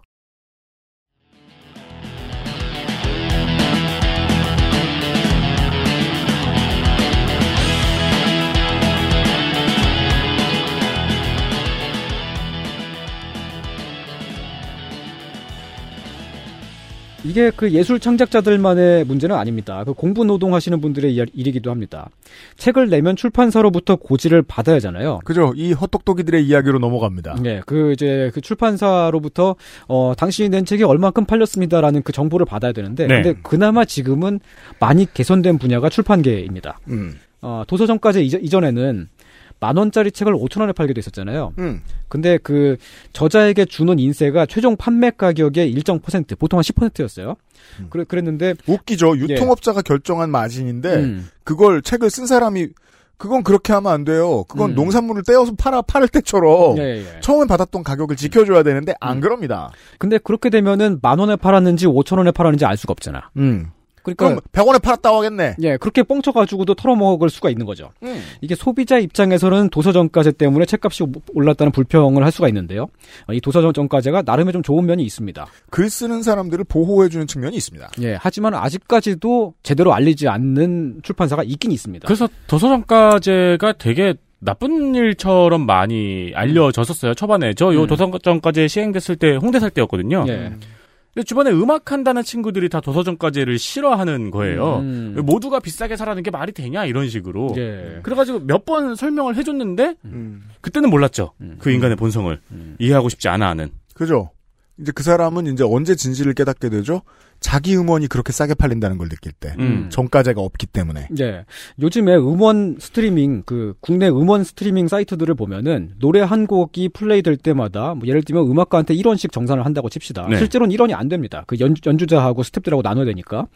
이게 그 예술 창작자들만의 문제는 아닙니다. 그 공부 노동하시는 분들의 일- 일이기도 합니다. 책을 내면 출판사로부터 고지를 받아야 하잖아요. 그죠? 이 헛똑똑이들의 이야기로 넘어갑니다. 네, 그 이제 그 출판사로부터 어 당신이 낸 책이 얼만큼 팔렸습니다라는 그 정보를 받아야 되는데, 네. 근데 그나마 지금은 많이 개선된 분야가 출판계입니다. 음. 어 도서정까지 이전, 이전에는 만 원짜리 책을 5천 원에 팔기도 했었잖아요. 음. 근데 그 저자에게 주는 인세가 최종 판매 가격의 일정 퍼센트, 보통 한 10%였어요. 그래 그랬는데 웃기죠. 유통업자가 결정한 마진인데 예. 음. 그걸 책을 쓴 사람이 그건 그렇게 하면 안 돼요. 그건 음. 농산물을 떼어서 팔아 팔을 때처럼 예, 예. 처음에 받았던 가격을 지켜줘야 되는데 안 그럽니다. 근데 그렇게 되면은 만 원에 팔았는지 5천 원에 팔았는지 알 수가 없잖아. 음. 그러니까 그럼 100원에 팔았다고 하겠네. 예, 그렇게 뻥쳐가지고도 털어먹을 수가 있는 거죠. 음. 이게 소비자 입장에서는 도서정가제 때문에 책값이 올랐다는 불평을 할 수가 있는데요. 어, 이 도서정가제가 나름의 좀 좋은 면이 있습니다. 글 쓰는 사람들을 보호해주는 측면이 있습니다. 예, 하지만 아직까지도 제대로 알리지 않는 출판사가 있긴 있습니다. 그래서 도서정가제가 되게 나쁜 일처럼 많이 알려졌었어요. 초반에 저요 음. 도서정가제 시행됐을 때 홍대 살 때였거든요. 예. 근데 주변에 음악 한다는 친구들이 다 도서정가제를 싫어하는 거예요. 음. 모두가 비싸게 사라는 게 말이 되냐 이런 식으로. 예. 그래가지고 몇 번 설명을 해줬는데 음. 그때는 몰랐죠. 음. 그 인간의 본성을 이해하고 싶지 않아 하는. 그죠? 이제 그 사람은 이제 언제 진실을 깨닫게 되죠? 자기 음원이 그렇게 싸게 팔린다는 걸 느낄 때. 음. 정가제가 없기 때문에. 예. 요즘에 음원 스트리밍, 그, 국내 음원 스트리밍 사이트들을 보면은, 노래 한 곡이 플레이 될 때마다, 뭐 예를 들면 음악가한테 1원씩 정산을 한다고 칩시다. 네. 실제로는 1원이 안 됩니다. 그 연, 연주자하고 스탭들하고 나눠야 되니까.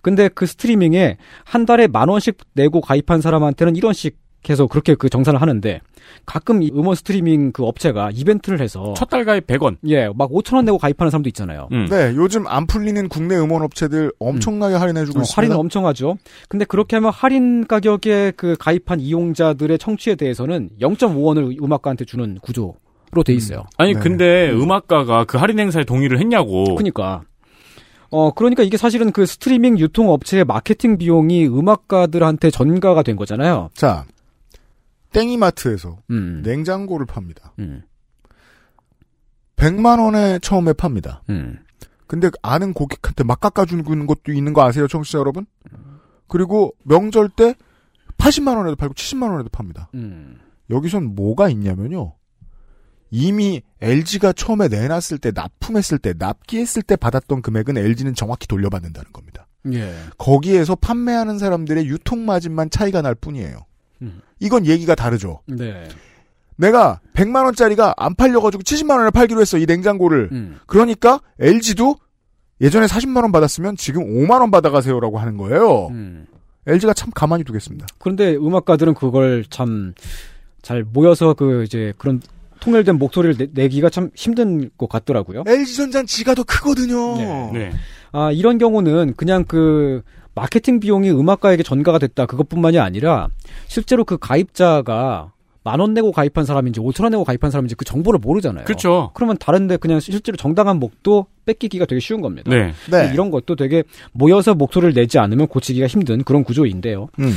근데 그 스트리밍에 한 달에 만 원씩 내고 가입한 사람한테는 1원씩 해서 그렇게 그 정산을 하는데, 가끔 이 음원 스트리밍 그 업체가 이벤트를 해서, 첫 달 가입 100원. 예, 막 5천 원 내고 가입하는 사람도 있잖아요. 음. 네, 요즘 안 풀리는 국내 음원 업체들 엄청나게 할인해 주고 어, 있습니다. 할인 엄청 하죠. 근데 그렇게 하면 할인 가격에 그 가입한 이용자들의 청취에 대해서는 0.5원을 음악가한테 주는 구조로 돼 있어요. 아니 네. 근데 음악가가 그 할인 행사에 동의를 했냐고. 그러니까 어 그러니까 이게 사실은 그 스트리밍 유통 업체의 마케팅 비용이 음악가들한테 전가가 된 거잖아요. 자, 땡이마트에서 음. 냉장고를 팝니다. 음. 100만 원에 처음에 팝니다. 음. 근데 아는 고객한테 막 깎아주는 것도 있는 거 아세요, 청취자 여러분? 그리고 명절 때 80만 원에도 팔고 70만 원에도 팝니다. 음. 여기선 뭐가 있냐면요. 이미 LG가 처음에 내놨을 때 납품했을 때 납기했을 때 받았던 금액은 LG는 정확히 돌려받는다는 겁니다. 예. 거기에서 판매하는 사람들의 유통 마진만 차이가 날 뿐이에요. 음. 이건 얘기가 다르죠. 네. 내가 100만 원짜리가 안 팔려가지고 70만 원에 팔기로 했어 이 냉장고를. 음. 그러니까 LG도 예전에 40만 원 받았으면 지금 5만 원 받아가세요라고 하는 거예요. 음. LG가 참 가만히 두겠습니다. 그런데 음악가들은 그걸 참 잘 모여서 그 이제 그런 통일된 목소리를 내, 기가참 힘든 것 같더라고요. LG전자는 지가 더 크거든요. 네. 네. 아, 이런 경우는 그냥 그 마케팅 비용이 음악가에게 전가가 됐다. 그것뿐만이 아니라 실제로 그 가입자가 만 원 내고 가입한 사람인지 5천 원 내고 가입한 사람인지 그 정보를 모르잖아요. 그렇죠. 그러면 다른데 그냥 실제로 정당한 목도 뺏기기가 되게 쉬운 겁니다. 네. 네. 이런 것도 되게 모여서 목소리를 내지 않으면 고치기가 힘든 그런 구조인데요. 음.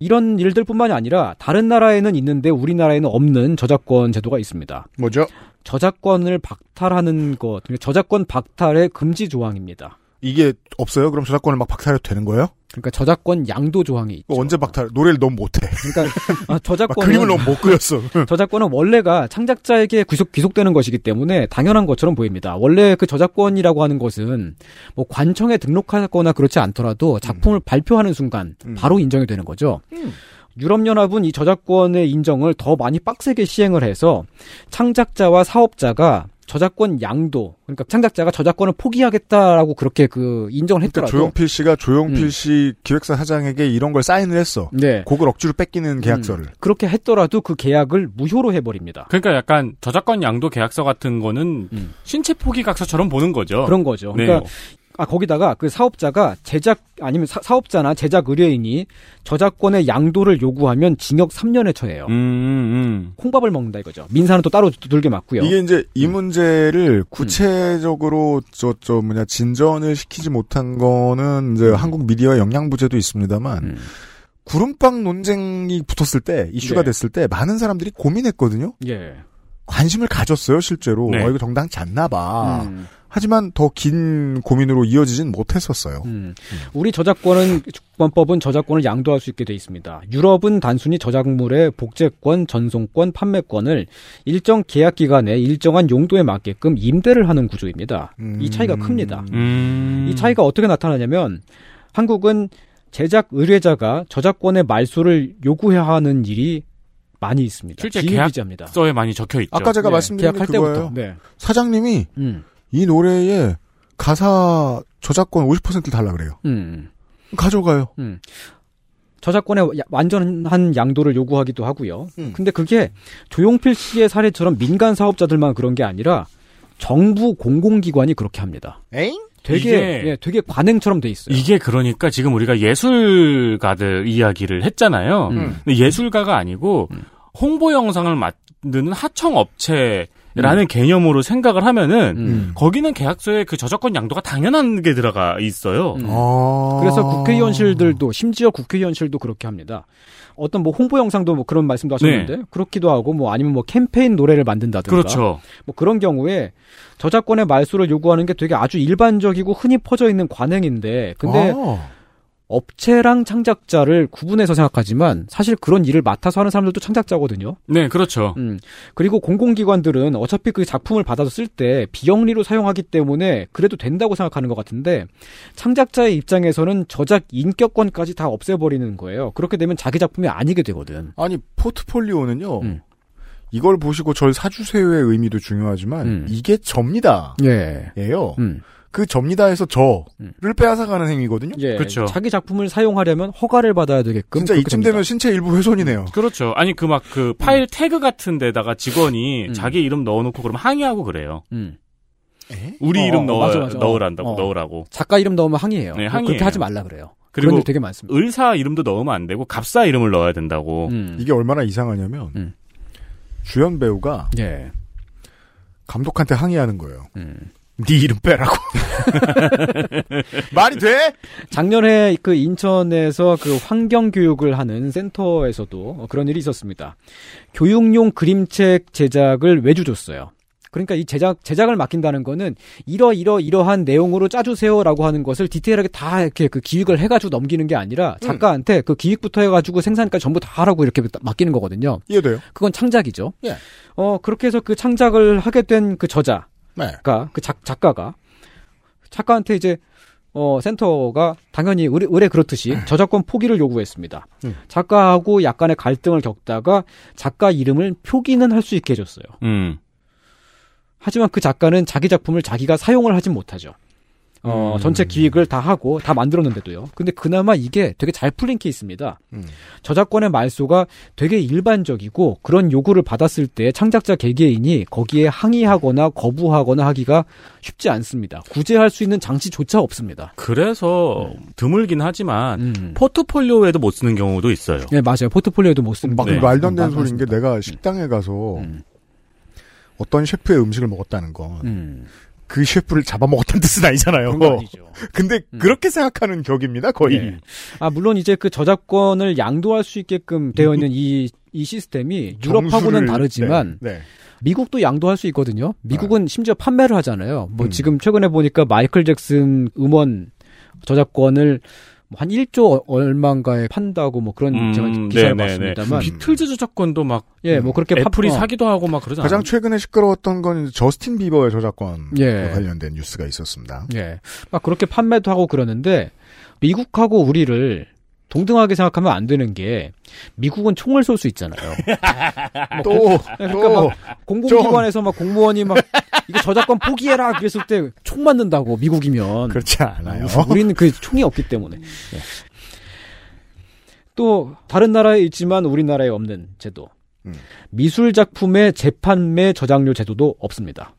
이런 일들뿐만이 아니라 다른 나라에는 있는데 우리나라에는 없는 저작권 제도가 있습니다. 뭐죠? 저작권을 박탈하는 것, 저작권 박탈의 금지 조항입니다. 이게 없어요? 그럼 저작권을 막 박탈해도 되는 거예요? 그러니까 저작권 양도 조항이 있죠. 언제 박탈? 노래를 너무 못해. 그러니까 아, 막 저작권은 그림을 너무 못 그렸어. 저작권은 원래가 창작자에게 귀속, 귀속되는 것이기 때문에 당연한 것처럼 보입니다. 원래 그 저작권이라고 하는 것은 뭐 관청에 등록하거나 그렇지 않더라도 작품을 발표하는 순간 음. 바로 인정이 되는 거죠. 음. 유럽연합은 이 저작권의 인정을 더 많이 빡세게 시행을 해서 창작자와 사업자가 저작권 양도 그러니까 창작자가 저작권을 포기하겠다라고 그렇게 그 인정을 그러니까 했더라도 조용필 씨가 조용필 음. 씨 기획사 사장에게 이런 걸 사인을 했어. 네. 곡을 억지로 뺏기는 계약서를. 그렇게 했더라도 그 계약을 무효로 해버립니다. 그러니까 약간 저작권 양도 계약서 같은 거는 신체 포기 각서처럼 보는 거죠. 음. 그런 거죠. 네. 그러니까 아 거기다가 그 사업자가 제작 아니면 사, 사업자나 제작 의뢰인이 저작권의 양도를 요구하면 징역 3년에 처해요. 음, 음. 콩밥을 먹는다 이거죠. 민사는 또 따로 두들겨 맞고요. 이게 이제 음. 이 문제를 구체적으로 저, 저 뭐냐, 진전을 시키지 못한 거는 이제 한국 미디어의 영양부제도 있습니다만, 음. 구름빵 논쟁이 붙었을 때, 이슈가 네. 됐을 때, 많은 사람들이 고민했거든요? 예. 관심을 가졌어요, 실제로. 네. 어, 이거 정당치 않나 봐. 음. 하지만 더 긴 고민으로 이어지진 못했었어요. 음. 우리 저작권은 주권법은 저작권을 양도할 수 있게 돼 있습니다. 유럽은 단순히 저작물의 복제권, 전송권, 판매권을 일정 계약 기간에 일정한 용도에 맞게끔 임대를 하는 구조입니다. 이 차이가 큽니다. 음. 이 차이가 어떻게 나타나냐면 한국은 제작 의뢰자가 저작권의 말소를 요구해야 하는 일이 많이 있습니다. 실제 비일비재합니다. 계약서에 많이 적혀 있죠. 아까 제가 네, 말씀드린 게 계약할 그거예요. 때부터. 네. 사장님이 음. 이 노래에 가사 저작권 50%를 달라 그래요. 음. 가져가요. 음. 저작권의 야- 완전한 양도를 요구하기도 하고요. 음. 근데 그게 조용필 씨의 사례처럼 민간 사업자들만 그런 게 아니라 정부 공공기관이 그렇게 합니다. 에잉? 되게 이게- 예, 되게 관행처럼 돼 있어요. 이게 그러니까 지금 우리가 예술가들 이야기를 했잖아요. 음. 근데 예술가가 아니고 홍보 영상을 만드는 하청 업체 라는 개념으로 생각을 하면은 음. 거기는 계약서에 그 저작권 양도가 당연한 게 들어가 있어요. 음. 아. 그래서 국회의원실들도 심지어 국회의원실도 그렇게 합니다. 어떤 뭐 홍보 영상도 뭐 그런 말씀도 하셨는데 그렇기도 하고 뭐 아니면 뭐 캠페인 노래를 만든다든가 네. 그렇죠. 뭐 그런 경우에 저작권의 말소를 요구하는 게 되게 아주 일반적이고 흔히 퍼져 있는 관행인데 근데 아. 업체랑 창작자를 구분해서 생각하지만 사실 그런 일을 맡아서 하는 사람들도 창작자거든요. 네, 그렇죠. 음. 그리고 공공기관들은 어차피 그 작품을 받아서 쓸 때 비영리로 사용하기 때문에 그래도 된다고 생각하는 것 같은데 창작자의 입장에서는 저작 인격권까지 다 없애버리는 거예요. 그렇게 되면 자기 작품이 아니게 되거든. 아니 포트폴리오는요. 음. 이걸 보시고 절 사주세요의 의미도 중요하지만 음. 이게 접니다. 예. 예요. 음. 그 접니다에서 저를 음. 빼앗아가는 행위거든요. 예. 그렇죠. 자기 작품을 사용하려면 허가를 받아야 되게끔. 진짜 그렇게 이쯤 됩니다. 되면 신체 일부 훼손이네요. 그렇죠. 아니 그막그 파일 태그 같은 데다가 직원이 음. 자기 이름 넣어놓고 그러면 항의하고 그래요. 음. 우리 어, 이름 어, 넣어 맞아, 맞아. 넣으란다고 어. 넣으라고. 작가 이름 넣으면 항의해요. 네, 그렇게 항의해요. 하지 말라 그래요. 그리고 되게 많습니다. 의사 이름도 넣으면 안 되고 갑사 이름을 넣어야 된다고. 음. 이게 얼마나 이상하냐면 음. 주연 배우가 예. 감독한테 항의하는 거예요. 음. 네 이름 빼라고. 말이 돼? 작년에 그 인천에서 그 환경 교육을 하는 센터에서도 그런 일이 있었습니다. 교육용 그림책 제작을 외주 줬어요. 그러니까 이 제작 제작을 맡긴다는 거는 이러 이러 이러한 내용으로 짜주세요라고 하는 것을 디테일하게 다 이렇게 그 기획을 해가지고 넘기는 게 아니라 작가한테 그 기획부터 해가지고 생산까지 전부 다 하라고 이렇게 맡기는 거거든요. 이해돼요? 그건 창작이죠. 예. 어 그렇게 해서 그 창작을 하게 된 그 저자 네. 그 작, 작가가 작가한테 이제 어 센터가 당연히 의뢰, 의뢰 그렇듯이 저작권 포기를 요구했습니다. 음. 작가하고 약간의 갈등을 겪다가 작가 이름을 표기는 할 수 있게 해줬어요. 음. 하지만 그 작가는 자기 작품을 자기가 사용을 하진 못하죠. 어, 음. 전체 기획을 다 하고 다 만들었는데도요. 근데 그나마 이게 되게 잘 풀린 케이스입니다. 음. 저작권의 말소가 되게 일반적이고 그런 요구를 받았을 때 창작자 개개인이 거기에 항의하거나 거부하거나 하기가 쉽지 않습니다. 구제할 수 있는 장치조차 없습니다. 그래서 드물긴 하지만 음. 포트폴리오에도 못 쓰는 경우도 있어요. 네, 맞아요. 포트폴리오도 못 씁니다. 막 네. 말도 안 되는 음, 소리인 게 맞습니다. 내가 식당에 가서 음. 어떤 셰프의 음식을 먹었다는 건 그 음. 셰프를 잡아먹었다는 뜻은 아니잖아요. 아니죠. 근데 음. 그렇게 생각하는 격입니다, 거의. 네. 아, 물론 이제 그 저작권을 양도할 수 있게끔 되어 있는 이, 이 시스템이 유럽하고는 정수를- 네, 다르지만 네. 미국도 양도할 수 있거든요. 미국은 심지어 판매를 하잖아요. 뭐 음. 지금 최근에 보니까 마이클 잭슨 음원 저작권을 뭐 한 1조 얼마인가에 판다고 뭐 그런 음, 제가 기사를 네네네. 봤습니다만 비틀즈 저작권도 막 예, 뭐 그렇게 파- 애플이 어, 사기도 하고 막 그러잖아요. 가장 최근에 시끄러웠던 건 저스틴 비버의 저작권 예. 관련된 뉴스가 있었습니다. 예. 막 그렇게 판매도 하고 그러는데 미국하고 우리를 동등하게 생각하면 안 되는 게 미국은 총을 쏠 수 있잖아요. 또, 그러니까 또, 막 공공기관에서 막 공무원이 막 이거 저작권 포기해라 그랬을 때 총 맞는다고 미국이면 그렇지 않아요. 우리는 그 총이 없기 때문에. 예. 또 다른 나라에 있지만 우리나라에 없는 제도. 음. 미술 작품의 재판매 저작료 제도도 없습니다.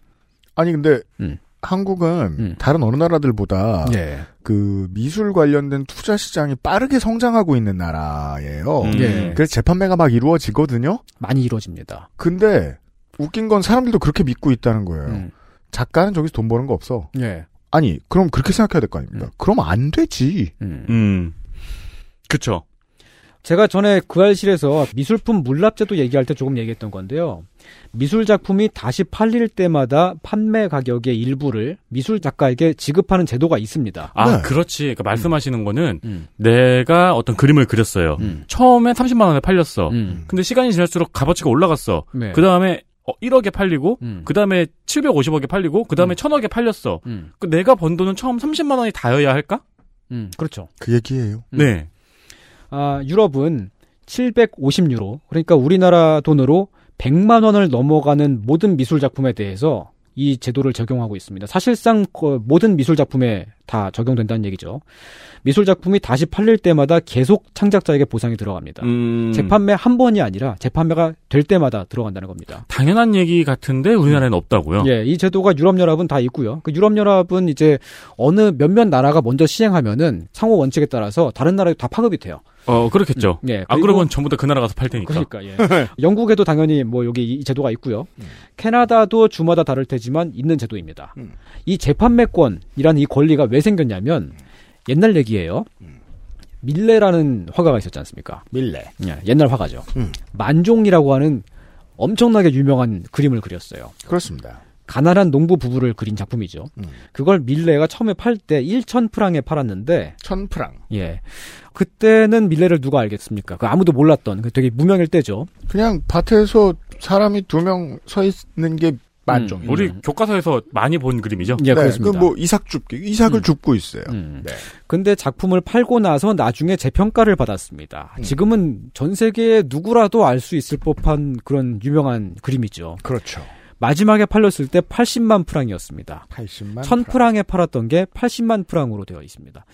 아니 근데 음. 한국은 음. 다른 어느 나라들보다 예. 그 미술 관련된 투자 시장이 빠르게 성장하고 있는 나라예요. 음. 예. 그래서 재판매가 막 이루어지거든요. 많이 이루어집니다. 근데 웃긴 건 사람들도 그렇게 믿고 있다는 거예요. 음. 작가는 저기서 돈 버는 거 없어. 예. 아니 그럼 그렇게 생각해야 될 거 아닙니까? 그럼 안 되지. 음. 음. 그쵸. 제가 전에 그 알실에서 미술품 물납제도 얘기할 때 조금 얘기했던 건데요. 미술 작품이 다시 팔릴 때마다 판매 가격의 일부를 미술 작가에게 지급하는 제도가 있습니다. 아, 네. 그렇지. 그러니까 말씀하시는 거는 음. 내가 어떤 그림을 그렸어요. 음. 처음에 30만 원에 팔렸어. 음. 근데 시간이 지날수록 값어치가 올라갔어. 네. 그 다음에 1억에 팔리고, 음. 그 다음에 750억에 팔리고, 그 다음에 1000억에 팔렸어. 음. 그 내가 번 돈은 처음 30만 원이 다여야 할까? 음. 그렇죠. 그 얘기예요. 음. 네. 아, 유럽은 750유로, 그러니까 우리나라 돈으로 100만 원을 넘어가는 모든 미술 작품에 대해서 이 제도를 적용하고 있습니다. 사실상 그 모든 미술 작품에 다 적용된다는 얘기죠. 미술 작품이 다시 팔릴 때마다 계속 창작자에게 보상이 들어갑니다. 음. 재판매 한 번이 아니라 재판매가 될 때마다 들어간다는 겁니다. 당연한 얘기 같은데 우리나라에는 없다고요. 예, 이 제도가 유럽연합은 다 있고요. 그 유럽연합은 이제 어느 몇몇 나라가 먼저 시행하면은 상호 원칙에 따라서 다른 나라에 다 파급이 돼요. 어, 그렇겠죠. 예, 안 그리고- 그러면 전부 다 그 나라 가서 팔 테니까. 그러니까 예. 영국에도 당연히 뭐 여기 이 제도가 있고요. 캐나다도 주마다 다를 테지만 있는 제도입니다. 음. 이 재판매권이라는 이 권리가 왜 생겼냐면 옛날 얘기예요. 밀레라는 화가가 있었지 않습니까? 밀레. 예, 옛날 화가죠. 음. 만종이라고 하는 엄청나게 유명한 그림을 그렸어요. 그렇습니다. 가난한 농부 부부를 그린 작품이죠. 음. 그걸 밀레가 처음에 팔 때 1천 프랑에 팔았는데 천프랑. 예. 그때는 밀레를 누가 알겠습니까? 그 아무도 몰랐던 그 되게 무명일 때죠. 그냥 밭에서 사람이 두 명 서 있는 게 만종이에요. 우리 교과서에서 많이 본 그림이죠. 예, 네, 그렇습니다. 그 뭐 이삭 줍기, 이삭을 음. 줍고 있어요. 음. 네. 근데 작품을 팔고 나서 나중에 재평가를 받았습니다. 음. 지금은 전 세계에 누구라도 알 수 있을 법한 그런 유명한 그림이죠. 그렇죠. 마지막에 팔렸을 때 80만 프랑이었습니다. 80만. 1000 프랑 에 팔았던 게 80만 프랑으로 되어 있습니다.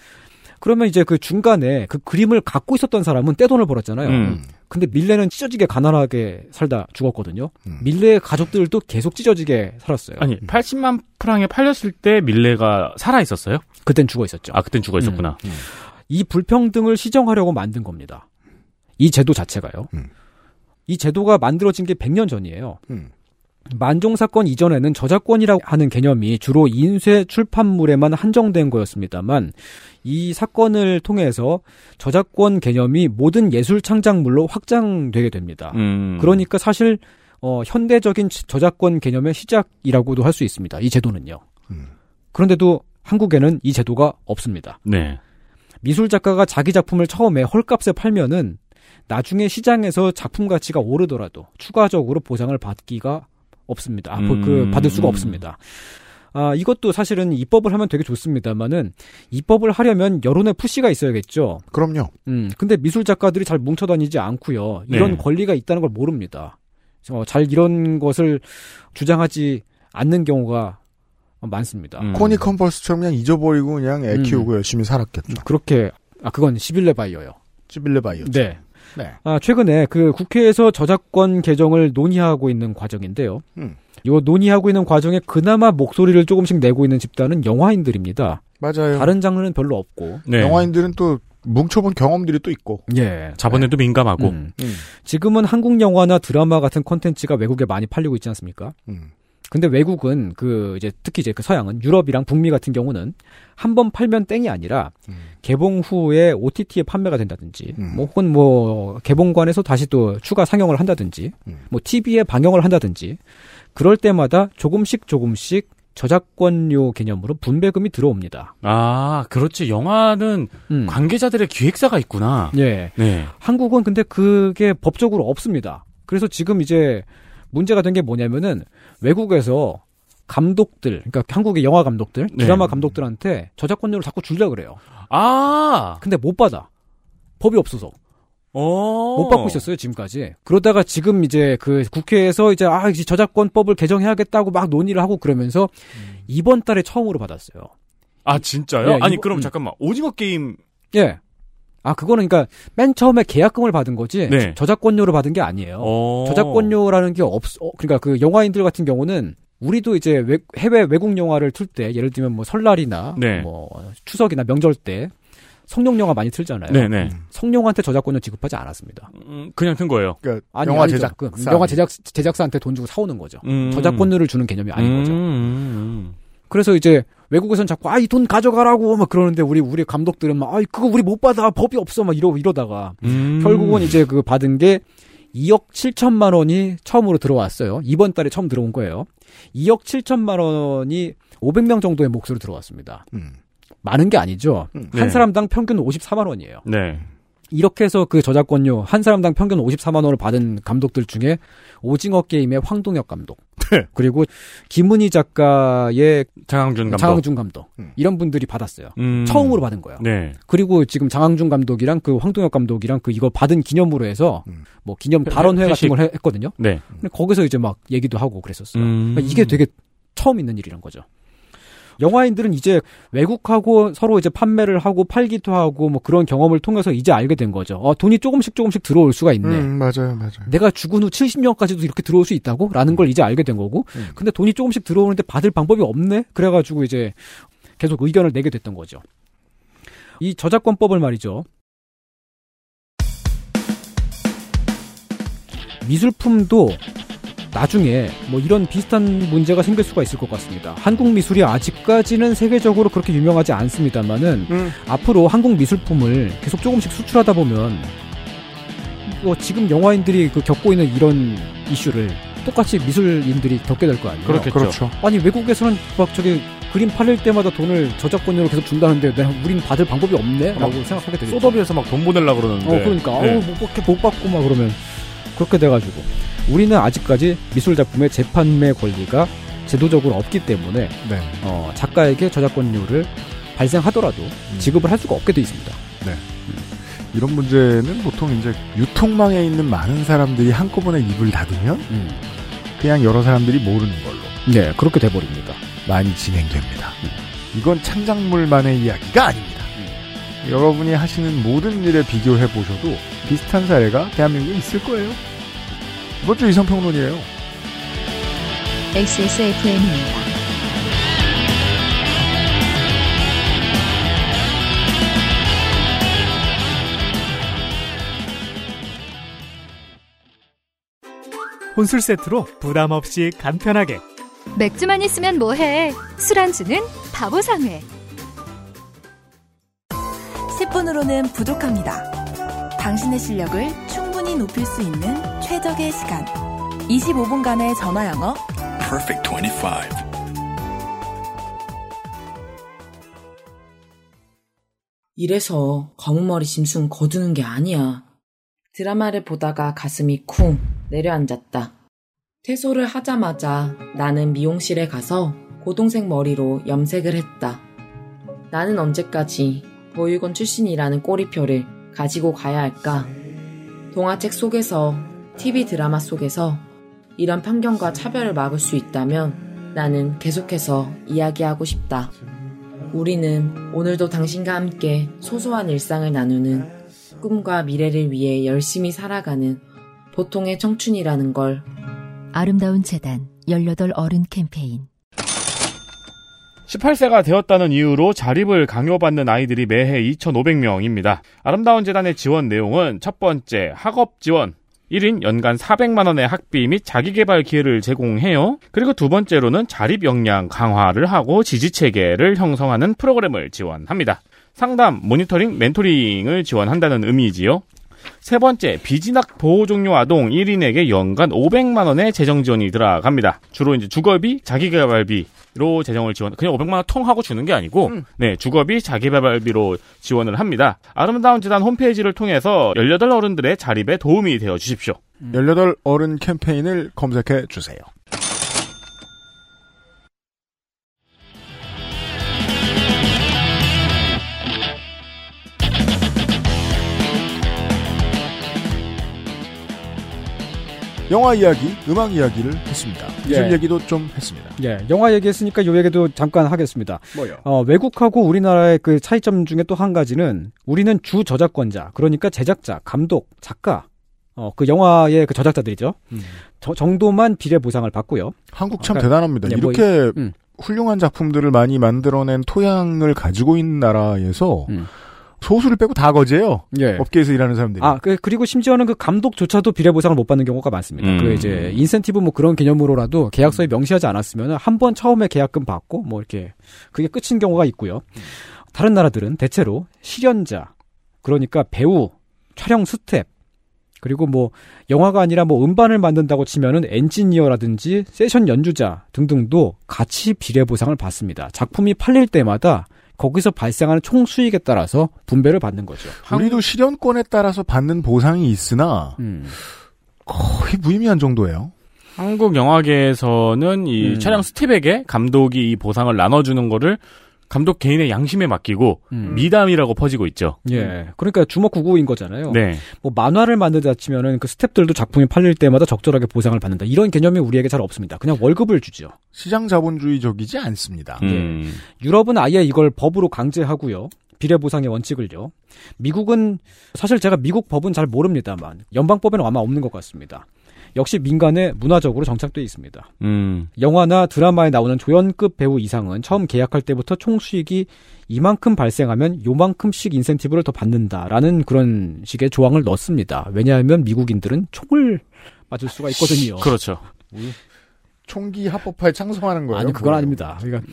그러면 이제 그 중간에 그 그림을 갖고 있었던 사람은 떼돈을 벌었잖아요. 음. 근데 밀레는 찢어지게 가난하게 살다 죽었거든요. 음. 밀레의 가족들도 계속 찢어지게 살았어요. 아니, 80만 프랑에 팔렸을 때 밀레가 살아 있었어요? 그땐 죽어 있었죠. 아, 그땐 죽어 있었구나. 이 불평등을 시정하려고 만든 겁니다. 이 제도 자체가요. 음. 이 제도가 만들어진 게 100년 전이에요. 음. 만종 사건 이전에는 저작권이라고 하는 개념이 주로 인쇄 출판물에만 한정된 거였습니다만 이 사건을 통해서 저작권 개념이 모든 예술 창작물로 확장되게 됩니다. 음. 그러니까 사실 어, 현대적인 저작권 개념의 시작이라고도 할 수 있습니다. 이 제도는요. 음. 그런데도 한국에는 이 제도가 없습니다. 네. 미술 작가가 자기 작품을 처음에 헐값에 팔면은 나중에 시장에서 작품 가치가 오르더라도 추가적으로 보상을 받기가 없습니다. 아, 음. 그 받을 수가 없습니다. 아, 이것도 사실은 입법을 하면 되게 좋습니다만은 입법을 하려면 여론의 푸시가 있어야겠죠. 그럼요. 음, 근데 미술 작가들이 잘 뭉쳐 다니지 않고요. 이런 네. 권리가 있다는 걸 모릅니다. 어, 잘 이런 것을 주장하지 않는 경우가 많습니다. 음. 코니 컨버스처럼 그냥 잊어버리고 그냥 애 음. 키우고 열심히 살았겠죠. 그렇게 아 그건 시빌레 바이어요. 찌빌레 바이오. 네. 네. 아, 최근에 그 국회에서 저작권 개정을 논의하고 있는 과정인데요. 음. 요 논의하고 있는 과정에 그나마 목소리를 조금씩 내고 있는 집단은 영화인들입니다. 맞아요. 다른 장르는 별로 없고. 네. 영화인들은 또 뭉쳐본 경험들이 또 있고. 예. 자본에도 민감하고. 음. 음. 지금은 한국 영화나 드라마 같은 콘텐츠가 외국에 많이 팔리고 있지 않습니까? 음. 근데 외국은 그 이제 특히 이제 그 서양은 유럽이랑 북미 같은 경우는 한 번 팔면 땡이 아니라 음. 개봉 후에 OTT에 판매가 된다든지 음. 뭐 혹은 뭐 개봉관에서 다시 또 추가 상영을 한다든지 음. 뭐 TV에 방영을 한다든지 그럴 때마다 조금씩 조금씩 저작권료 개념으로 분배금이 들어옵니다. 아, 그렇지. 영화는 음. 관계자들의 기획사가 있구나. 예. 네. 한국은 근데 그게 법적으로 없습니다. 그래서 지금 이제 문제가 된 게 뭐냐면은 외국에서 감독들, 그러니까 한국의 영화 감독들, 네. 드라마 감독들한테 저작권료를 자꾸 줄려 그래요. 아, 근데 못 받아. 법이 없어서. 못 받고 있었어요 지금까지. 그러다가 지금 이제 그 국회에서 이제 아 이제 저작권법을 개정해야겠다고 막 논의를 하고 그러면서 이번 달에 처음으로 받았어요. 아 진짜요? 예, 아니 이거- 그럼 음. 잠깐만 오징어 게임 예. 아 그거는 그러니까 맨 처음에 계약금을 받은 거지 네. 저작권료를 받은 게 아니에요. 어... 저작권료라는 게 없, 어, 그러니까 그 영화인들 같은 경우는 우리도 이제 외- 해외 외국 영화를 틀 때 예를 들면 뭐 설날이나 네. 뭐 추석이나 명절 때 성룡 영화 많이 틀잖아요. 네네. 성룡한테 저작권료 지급하지 않았습니다. 음, 그냥 튼 거예요. 그러니까 아니, 영화 아니죠. 제작 그 영화 제작 제작사한테 돈 주고 사오는 거죠. 음. 저작권료를 주는 개념이 아닌 거죠. 음. 그래서 이제 외국에선 자꾸 아 이 돈 가져가라고 막 그러는데 우리 우리 감독들은 막 아 그거 우리 못 받아 법이 없어 막 이러 이러다가 음. 결국은 이제 그 받은 게 2억 7천만 원이 처음으로 들어왔어요. 이번 달에 처음 들어온 거예요. 2억 7천만 원이 500명 정도의 몫으로 들어왔습니다. 음. 많은 게 아니죠. 음. 한 네. 사람당 평균 54만 원이에요. 네. 이렇게 해서 그 저작권료 한 사람당 평균 54만 원을 받은 감독들 중에 오징어 게임의 황동혁 감독 네. 그리고 김은희 작가의 장항준 감독. 장항준 감독 음. 이런 분들이 받았어요. 음. 처음으로 받은 거예요. 네. 그리고 지금 장항준 감독이랑 그 황동혁 감독이랑 그 이거 받은 기념으로 해서 음. 뭐 기념 회- 발언회 회식. 같은 걸 해- 했거든요. 네. 근데 거기서 이제 막 얘기도 하고 그랬었어요. 음. 그러니까 이게 되게 처음 있는 일이란 거죠. 영화인들은 이제 외국하고 서로 이제 판매를 하고 팔기도 하고 뭐 그런 경험을 통해서 이제 알게 된 거죠. 어, 돈이 조금씩 조금씩 들어올 수가 있네. 음, 맞아요, 맞아요. 내가 죽은 후 70년까지도 이렇게 들어올 수 있다고? 라는 걸 이제 알게 된 거고. 음. 근데 돈이 조금씩 들어오는데 받을 방법이 없네? 그래가지고 이제 계속 의견을 내게 됐던 거죠. 이 저작권법을 말이죠. 미술품도 나중에 뭐 이런 비슷한 문제가 생길 수가 있을 것 같습니다. 한국 미술이 아직까지는 세계적으로 그렇게 유명하지 않습니다만은 음. 앞으로 한국 미술품을 계속 조금씩 수출하다 보면 뭐 지금 영화인들이 그 겪고 있는 이런 이슈를 똑같이 미술인들이 겪게 될 거 아니에요. 그렇겠죠. 그렇죠. 아니 외국에서는 막 저기 그림 팔릴 때마다 돈을 저작권료로 계속 준다는데 내가 우린 받을 방법이 없네라고 생각하게 되죠. 소더비에서 막 돈 보내려 그러는데. 어 그러니까 네. 아우 못 받게 못 받고 막 그러면 그렇게 돼가지고 우리는 아직까지 미술 작품의 재판매 권리가 제도적으로 없기 때문에 네. 어, 작가에게 저작권료를 발생하더라도 음. 지급을 할 수가 없게 돼 있습니다. 이런 문제는 보통 이제 유통망에 있는 많은 사람들이 한꺼번에 입을 닫으면 음. 그냥 여러 사람들이 모르는 걸로 네 그렇게 돼버립니다. 많이 진행됩니다. 이건 창작물만의 이야기가 아닙니다. 여러분이 하시는 모든 일에 비교해 보셔도 비슷한 사례가 대한민국에 있을 거예요. 이번 주 이성평론이에요. XSFM입니다. 혼술 세트로 부담 없이 간편하게 맥주만 있으면 뭐해? 술안주는 바보상회. 10분으로는 부족합니다. 당신의 실력을 충분히 높일 수 있는 최적의 시간. 25분간의 전화 영어. Perfect 25. 이래서 검은머리 짐승 거두는 게 아니야. 드라마를 보다가 가슴이 쿵 내려앉았다. 퇴소를 하자마자 나는 미용실에 가서 고동색 머리로 염색을 했다. 나는 언제까지 보육원 출신이라는 꼬리표를 가지고 가야 할까? 동화책 속에서, TV 드라마 속에서 이런 편견과 차별을 막을 수 있다면 나는 계속해서 이야기하고 싶다. 우리는 오늘도 당신과 함께 소소한 일상을 나누는 꿈과 미래를 위해 열심히 살아가는 보통의 청춘이라는 걸 아름다운 재단 18 어른 캠페인 18세가 되었다는 이유로 자립을 강요받는 아이들이 매해 2,500명입니다. 아름다운 재단의 지원 내용은 첫 번째 학업 지원. 1인 연간 400만 원의 학비 및 자기개발 기회를 제공해요. 그리고 두 번째로는 자립 역량 강화를 하고 지지 체계를 형성하는 프로그램을 지원합니다. 상담, 모니터링, 멘토링을 지원한다는 의미지요. 세 번째, 비진학 보호 종료 아동 1인에게 연간 500만 원의 재정 지원이 들어갑니다. 주로 이제 주거비, 자기개발비로 재정을 지원. 그냥 500만 원 통 하고 주는 게 아니고, 네, 주거비, 자기개발비로 지원을 합니다. 아름다운 재단 홈페이지를 통해서 18 어른들의 자립에 도움이 되어 주십시오. 18 어른 캠페인을 검색해 주세요. 영화 이야기, 음악 이야기를 했습니다. 기술 예. 얘기도 좀 했습니다. 예, 영화 얘기했으니까 요 얘기도 잠깐 하겠습니다. 뭐요? 어, 외국하고 우리나라의 그 차이점 중에 또 한 가지는 우리는 주 저작권자, 그러니까 제작자, 감독, 작가, 어, 그 영화의 그 저작자들이죠. 저 정도만 비례 보상을 받고요. 한국 참 아까- 대단합니다. 예, 뭐 이렇게 이- 음. 훌륭한 작품들을 많이 만들어낸 토양을 가지고 있는 나라에서 소수를 빼고 다 거지예요. 음. 예. 업계에서 일하는 사람들이. 아, 그, 그리고 심지어는 그 감독조차도 비례 보상을 못 받는 경우가 많습니다. 음. 그 이제 인센티브 뭐 그런 개념으로라도 계약서에 명시하지 않았으면 한 번 처음에 계약금 받고 뭐 이렇게 그게 끝인 경우가 있고요. 다른 나라들은 대체로 실연자, 그러니까 배우, 촬영 스텝, 그리고 뭐 영화가 아니라 뭐 음반을 만든다고 치면은 엔지니어라든지 세션 연주자 등등도 같이 비례 보상을 받습니다. 작품이 팔릴 때마다 거기서 발생하는 총 수익에 따라서 분배를 받는 거죠. 우리도 실연권에 따라서 받는 보상이 있으나 음. 거의 무의미한 정도예요. 한국 영화계에서는 이 음. 촬영 스텝에게 감독이 이 보상을 나눠주는 거를 감독 개인의 양심에 맡기고 음. 미담이라고 퍼지고 있죠. 예. 그러니까 주먹구구인 거잖아요. 네. 뭐 만화를 만들다 치면은 그 스탭들도 작품이 팔릴 때마다 적절하게 보상을 받는다. 이런 개념이 우리에게 잘 없습니다. 그냥 월급을 주죠. 시장 자본주의적이지 않습니다. 음. 유럽은 아예 이걸 법으로 강제하고요. 비례 보상의 원칙을요. 미국은 사실 제가 미국 법은 잘 모릅니다만 연방법에는 아마 없는 것 같습니다. 역시 민간에 문화적으로 정착돼 있습니다. 음. 영화나 드라마에 나오는 조연급 배우 이상은 처음 계약할 때부터 총 수익이 이만큼 발생하면 요만큼씩 인센티브를 더 받는다라는 그런 식의 조항을 넣습니다. 왜냐하면 미국인들은 총을 맞을 수가 있거든요. 그렇죠. 총기 합법화에 창성하는 거예요. 아니 그건 뭐예요? 아닙니다. 그러니까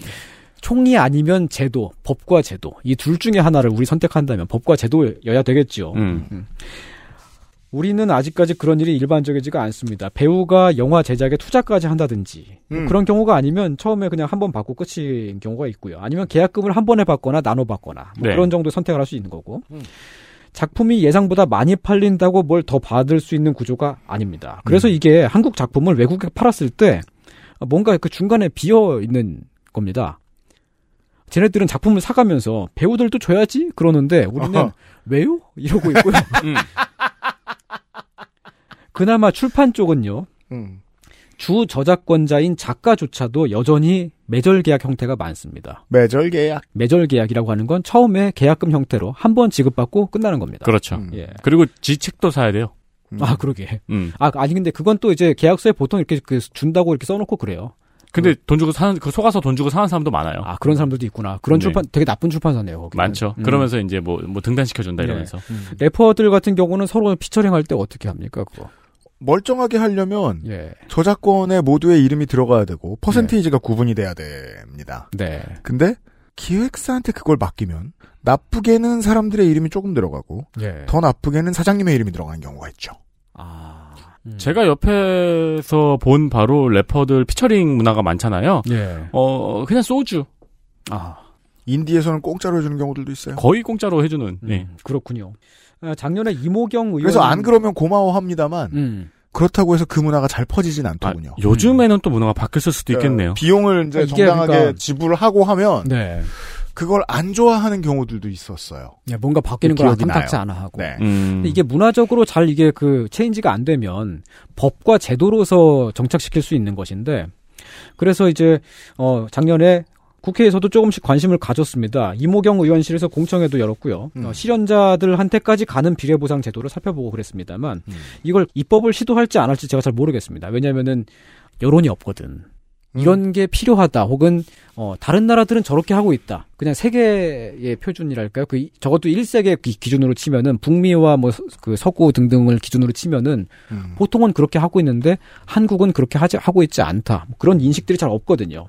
총이 아니면 제도, 법과 제도 이 둘 중에 하나를 우리 선택한다면 법과 제도여야 되겠죠. 음. 우리는 아직까지 그런 일이 일반적이지가 않습니다. 배우가 영화 제작에 투자까지 한다든지 뭐 음. 그런 경우가 아니면 처음에 그냥 한 번 받고 끝인 경우가 있고요. 아니면 계약금을 한 번에 받거나 나눠 받거나 뭐 네. 그런 정도 선택을 할 수 있는 거고. 작품이 예상보다 많이 팔린다고 뭘 더 받을 수 있는 구조가 아닙니다. 그래서 이게 한국 작품을 외국에 팔았을 때 뭔가 그 중간에 비어 있는 겁니다. 쟤네들은 작품을 사가면서 배우들도 줘야지 그러는데 우리는 아하. 왜요? 이러고 있고요. 음. 그나마 출판 쪽은요. 음. 주 저작권자인 작가조차도 여전히 매절 계약 형태가 많습니다. 매절 계약. 매절 계약이라고 하는 건 처음에 계약금 형태로 한 번 지급받고 끝나는 겁니다. 그렇죠. 예. 그리고 지 책도 사야 돼요. 아, 그러게. 음. 아, 아니 근데 그건 또 이제 계약서에 보통 이렇게 그 준다고 이렇게 써놓고 그래요. 근데 돈 주고 사는 그 속아서 돈 주고 사는 사람도 많아요. 아, 그런 사람들도 있구나. 그런 네. 출판 되게 나쁜 출판사네요. 거기는. 많죠. 음. 그러면서 이제 뭐, 뭐 등단시켜 준다 네. 이러면서. 래퍼들 같은 경우는 서로 피처링 할 때 어떻게 합니까, 그거? 멀쩡하게 하려면 예. 저작권에 모두의 이름이 들어가야 되고 퍼센테이지가 구분이 돼야 됩니다. 네. 근데 기획사한테 그걸 맡기면 나쁘게는 사람들의 이름이 조금 들어가고 예. 더 나쁘게는 사장님의 이름이 들어가는 경우가 있죠. 제가 옆에서 본 바로 래퍼들 피처링 문화가 많잖아요. 예. 어, 그냥 소주. 아. 인디에서는 공짜로 해주는 경우들도 있어요. 거의 공짜로 해주는. 네. 음, 그렇군요. 아, 작년에 이모경 의원 그래서 안 그러면 고마워합니다만 음. 그렇다고 해서 그 문화가 잘 퍼지진 않더군요. 요즘에는 또 문화가 바뀌었을 수도 있겠네요. 어, 비용을 이제 이게 정당하게 그러니까- 지불을 하고 하면 네. 그걸 안 좋아하는 경우들도 있었어요. 예, 뭔가 바뀌는 걸 기억이 탐탁지 나요. 않아 하고. 네. 음. 이게 문화적으로 잘 이게 그 체인지가 안 되면 법과 제도로서 정착시킬 수 있는 것인데 그래서 이제 어 작년에 국회에서도 조금씩 관심을 가졌습니다. 이모경 의원실에서 공청회도 열었고요. 음. 어, 실현자들한테까지 가는 비례보상 제도를 살펴보고 그랬습니다만 음. 이걸 입법을 시도할지 안 할지 제가 잘 모르겠습니다. 왜냐하면은 여론이 없거든. 음. 이런 게 필요하다. 혹은 어 다른 나라들은 저렇게 하고 있다. 그냥 세계의 표준이랄까요? 그 이- 적어도 1세계 기준으로 치면은 북미와 뭐 그 서구 등등을 기준으로 치면은 음. 보통은 그렇게 하고 있는데 한국은 그렇게 하지 하고 있지 않다. 뭐 그런 인식들이 잘 없거든요.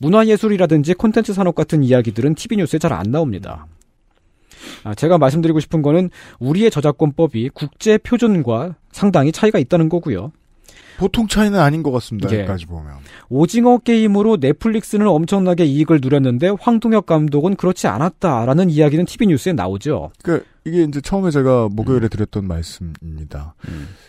문화예술이라든지 콘텐츠 산업 같은 이야기들은 TV 뉴스에 잘 안 나옵니다. 아, 제가 말씀드리고 싶은 거는 우리의 저작권법이 국제 표준과 상당히 차이가 있다는 거고요. 보통 차이는 아닌 것 같습니다. 예. 여기까지 보면. 오징어 게임으로 넷플릭스는 엄청나게 이익을 누렸는데 황동혁 감독은 그렇지 않았다라는 이야기는 TV 뉴스에 나오죠. 그 이게 이제 처음에 제가 목요일에 드렸던 말씀입니다.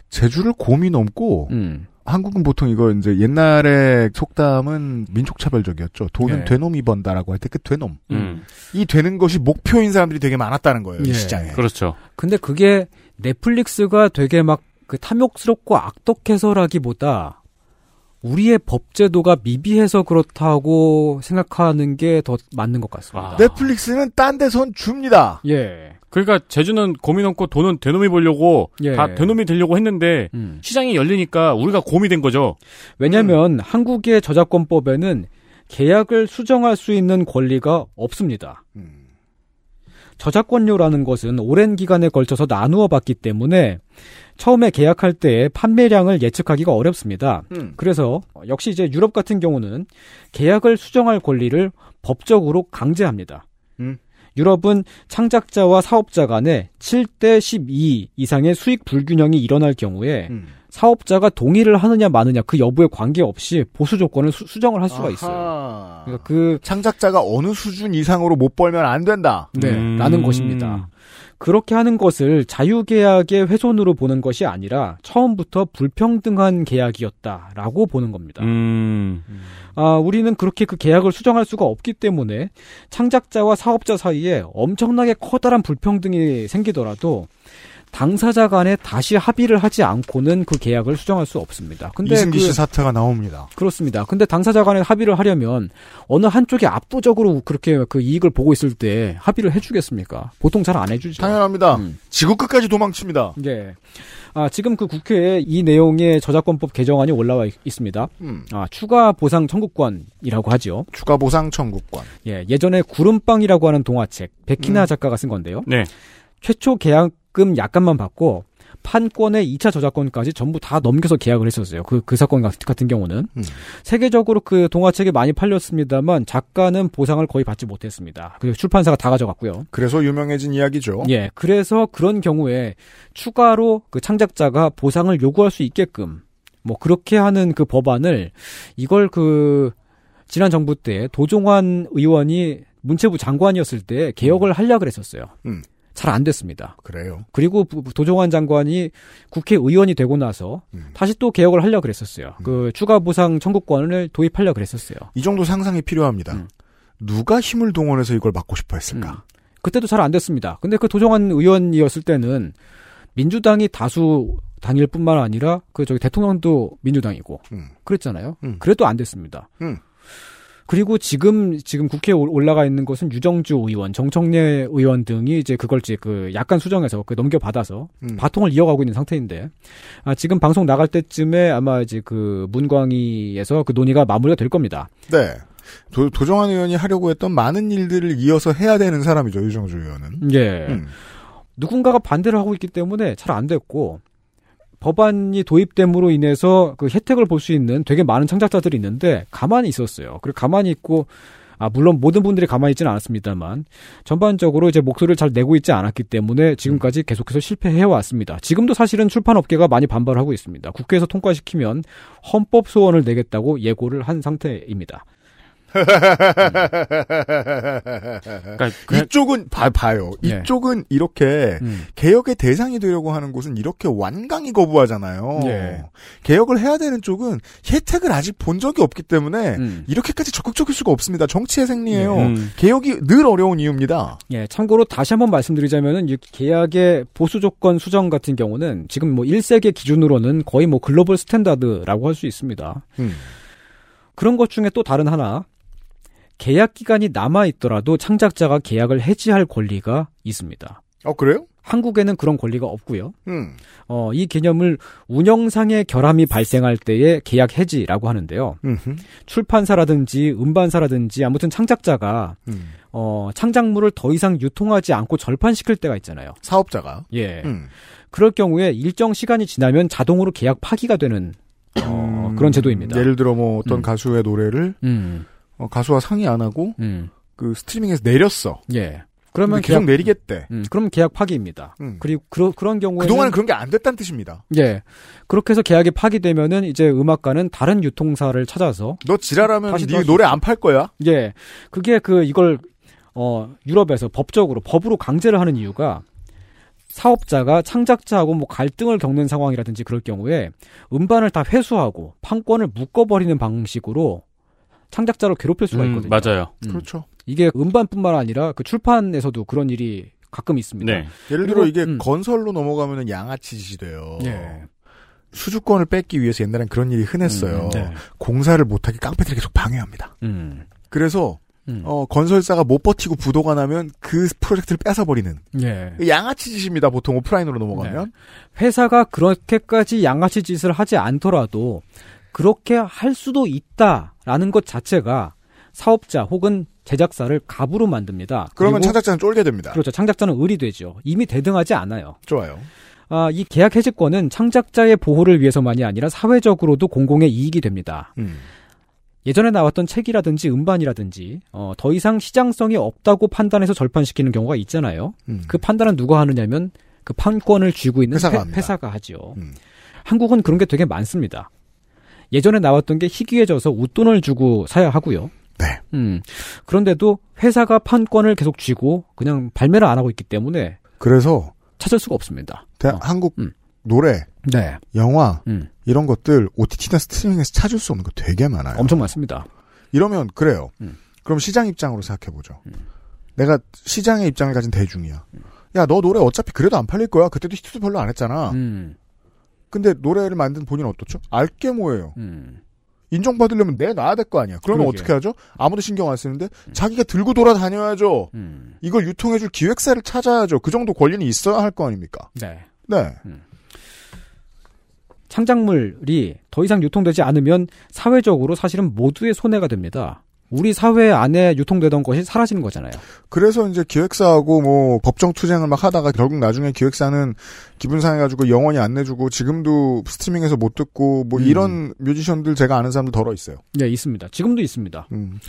제주를 곰이 넘고 음. 한국은 보통 이거 이제 옛날에 속담은 민족 차별적이었죠. 돈은 예. 되놈이 번다라고 할 때 그 되놈. 음. 이 되는 것이 목표인 사람들이 되게 많았다는 거예요. 이 예. 시장에. 그렇죠. 근데 그게 넷플릭스가 되게 막 그 탐욕스럽고 악덕해서라기보다 우리의 법제도가 미비해서 그렇다고 생각하는 게 더 맞는 것 같습니다. 넷플릭스는 딴 데선 줍니다. 예. 그러니까 제주는 고민 없고 돈은 대놈이 보려고 예. 다 대놈이 되려고 했는데 음. 시장이 열리니까 우리가 곰이 된 거죠. 왜냐하면 한국의 저작권법에는 계약을 수정할 수 있는 권리가 없습니다. 저작권료라는 것은 오랜 기간에 걸쳐서 나누어 봤기 때문에 처음에 계약할 때 판매량을 예측하기가 어렵습니다. 음. 그래서 역시 이제 유럽 같은 경우는 계약을 수정할 권리를 법적으로 강제합니다. 음. 유럽은 창작자와 사업자 간에 7대 12 이상의 수익 불균형이 일어날 경우에 음. 사업자가 동의를 하느냐 마느냐 그 여부에 관계없이 보수 조건을 수, 정을할 수가 아하. 있어요. 그러니까 그 창작자가 어느 수준 이상으로 못 벌면 안 된다. 네, 음. 라는 것입니다. 그렇게 하는 것을 자유계약의 훼손으로 보는 것이 아니라 처음부터 불평등한 계약이었다라고 보는 겁니다. 음. 아, 우리는 그렇게 그 계약을 수정할 수가 없기 때문에 창작자와 사업자 사이에 엄청나게 커다란 불평등이 생기더라도 당사자 간에 다시 합의를 하지 않고는 그 계약을 수정할 수 없습니다. 근데 이승기 그- 씨 사태가 나옵니다. 그렇습니다. 근데 당사자 간에 합의를 하려면 어느 한쪽이 압도적으로 그렇게 그 이익을 보고 있을 때 합의를 해주겠습니까? 보통 잘 안 해주죠. 당연합니다. 음. 지구 끝까지 도망칩니다. 예. 아, 지금 그 국회에 이 내용의 저작권법 개정안이 올라와 있, 습니다 음. 아, 추가 보상 청구권이라고 하죠. 추가 보상 청구권. 예, 예전에 구름빵이라고 하는 동화책 백희나 음. 작가가 쓴 건데요. 네. 최초 계약 금 약간만 받고 판권의 2차 저작권까지 전부 다 넘겨서 계약을 했었어요. 그, 그 사건 같- 같은 경우는. 음. 세계적으로 그 동화책이 많이 팔렸습니다만 작가는 보상을 거의 받지 못했습니다. 그 출판사가 다 가져갔고요. 그래서 유명해진 이야기죠. 예, 그래서 그런 경우에 추가로 그 창작자가 보상을 요구할 수 있게끔 뭐 그렇게 하는 그 법안을 이걸 그 지난 정부 때 도종환 의원이 문체부 장관이었을 때 개혁을 하려 그랬었어요. 음. 잘 안 됐습니다. 그래요. 그리고 부- 도종환 장관이 국회의원이 되고 나서 음. 다시 또 개혁을 하려 그랬었어요. 그 추가 보상 청구권을 도입하려 그랬었어요. 이 정도 상상이 필요합니다. 음. 누가 힘을 동원해서 이걸 막고 싶어 했을까? 그때도 잘 안 됐습니다. 근데 그 도종환 의원이었을 때는 민주당이 다수 당일 뿐만 아니라 그 저기 대통령도 민주당이고 음. 그랬잖아요. 음. 그래도 안 됐습니다. 음. 그리고 지금 지금 국회에 올- 올라가 있는 것은 유정주 의원, 정청래 의원 등이 이제 그걸 이제 그 약간 수정해서 그 넘겨받아서 음. 바통을 이어가고 있는 상태인데 아, 지금 방송 나갈 때쯤에 아마 이제 그 문광위에서 그 논의가 마무리가 될 겁니다. 네. 도, 도정환 의원이 하려고 했던 많은 일들을 이어서 해야 되는 사람이죠, 유정주 의원은. 예. 음. 누군가가 반대를 하고 있기 때문에 잘 안 됐고 법안이 도입됨으로 인해서 그 혜택을 볼 수 있는 되게 많은 창작자들이 있는데 가만히 있었어요. 그리고 가만히 있고 아 물론 모든 분들이 가만히 있지는 않았습니다만 전반적으로 이제 목소리를 잘 내고 있지 않았기 때문에 지금까지 계속해서 실패해 왔습니다. 지금도 사실은 출판업계가 많이 반발하고 있습니다. 국회에서 통과시키면 헌법 소원을 내겠다고 예고를 한 상태입니다. 그러니까 이쪽은 봐, 봐요. 예. 이쪽은 이렇게 음. 개혁의 대상이 되려고 하는 곳은 이렇게 완강히 거부하잖아요. 예. 개혁을 해야 되는 쪽은 혜택을 아직 본 적이 없기 때문에 음. 이렇게까지 적극적일 수가 없습니다. 정치의 생리예요. 예. 음. 개혁이 늘 어려운 이유입니다. 예, 참고로 다시 한번 말씀드리자면은 이 계약의 보수 조건 수정 같은 경우는 지금 뭐 1세계 기준으로는 거의 뭐 global standard라고 할 수 있습니다. 음. 그런 것 중에 또 다른 하나 계약 기간이 남아 있더라도 창작자가 계약을 해지할 권리가 있습니다. 어 그래요? 한국에는 그런 권리가 없고요. 음. 어, 이 개념을 운영상의 결함이 발생할 때의 계약 해지라고 하는데요. 음흠. 출판사라든지 음반사라든지 아무튼 창작자가 음. 어, 창작물을 더 이상 유통하지 않고 절판시킬 때가 있잖아요. 사업자가. 예. 음. 그럴 경우에 일정 시간이 지나면 자동으로 계약 파기가 되는 어, 그런 제도입니다. 예를 들어 뭐 어떤 음. 가수의 노래를 음, 어, 가수와 상의 안 하고 음, 그 스트리밍에서 내렸어. 예. 그러면 계속 계약, 내리겠대. 음, 그럼 계약 파기입니다. 음. 그리고 그러, 그런 경우에는 그동안은 그런 게 안 됐다는 뜻입니다. 예. 그렇게 해서 계약이 파기되면은 이제 음악가는 다른 유통사를 찾아서 너 지랄하면 다시 네또 노래 안 팔 거야? 예. 그게 그 이걸 어 유럽에서 법적으로 법으로 강제를 하는 이유가 사업자가 창작자하고 뭐 갈등을 겪는 상황이라든지 그럴 경우에 음반을 다 회수하고 판권을 묶어버리는 방식으로 창작자를 괴롭힐 수가 음, 있거든요. 맞아요. 음. 그렇죠. 이게 음반뿐만 아니라 그 출판에서도 그런 일이 가끔 있습니다. 네. 예를 그리고, 들어 이게 음. 건설로 넘어가면 양아치 짓이 돼요. 예. 수주권을 뺏기 위해서 옛날엔 그런 일이 흔했어요. 음, 네. 공사를 못하게 깡패들이 계속 방해합니다. 음. 그래서 음. 어, 건설사가 못 버티고 부도가 나면 그 프로젝트를 뺏어버리는 예. 양아치 짓입니다. 보통 오프라인으로 넘어가면. 회사가 그렇게까지 양아치 짓을 하지 않더라도 그렇게 할 수도 있다 라는 것 자체가 사업자 혹은 제작사를 갑으로 만듭니다. 그러면 창작자는 쫄게 됩니다. 그렇죠. 창작자는 을이 되죠. 이미 대등하지 않아요. 좋아요. 아, 이 계약 해지권은 창작자의 보호를 위해서만이 아니라 사회적으로도 공공의 이익이 됩니다. 음. 예전에 나왔던 책이라든지 음반이라든지 어, 더 이상 시장성이 없다고 판단해서 절판시키는 경우가 있잖아요. 음. 그 판단은 누가 하느냐면 그 판권을 쥐고 있는 회사가 회-. 회사가 하죠. 음. 한국은 그런 게 되게 많습니다. 예전에 나왔던 게 희귀해져서 웃돈을 주고 사야 하고요. 네. 음. 그런데도 회사가 판권을 계속 쥐고 그냥 발매를 안 하고 있기 때문에 그래서 찾을 수가 없습니다. 대- 한국 노래, 네. 영화 음. 이런 것들 OTT나 스트리밍에서 찾을 수 없는 거 되게 많아요. 엄청 많습니다. 이러면 그래요. 음. 그럼 시장 입장으로 생각해 보죠. 내가 시장의 입장을 가진 대중이야. 야, 너 노래 어차피 그래도 안 팔릴 거야. 그때도 히트도 별로 안 했잖아. 음. 근데 노래를 만든 본인은 어떻죠? 알게 뭐예요. 음. 인정받으려면 내 놔야 될 거 아니야. 그러면 그러게. 어떻게 하죠? 아무도 신경 안 쓰는데 자기가 들고 돌아다녀야죠. 음. 이걸 유통해줄 기획사를 찾아야죠. 그 정도 권리는 있어야 할 거 아닙니까? 네. 네. 창작물이 더 이상 유통되지 않으면 사회적으로 사실은 모두의 손해가 됩니다. 우리 사회 안에 유통되던 것이 사라지는 거잖아요. 그래서 이제 기획사하고 뭐 법정 투쟁을 막 하다가 결국 나중에 기획사는 기분 상해가지고 영원히 안 내주고 지금도 스트리밍에서 못 듣고 뭐 음. 이런 뮤지션들 제가 아는 사람들 덜어 있어요. 네, 있습니다. 지금도 있습니다.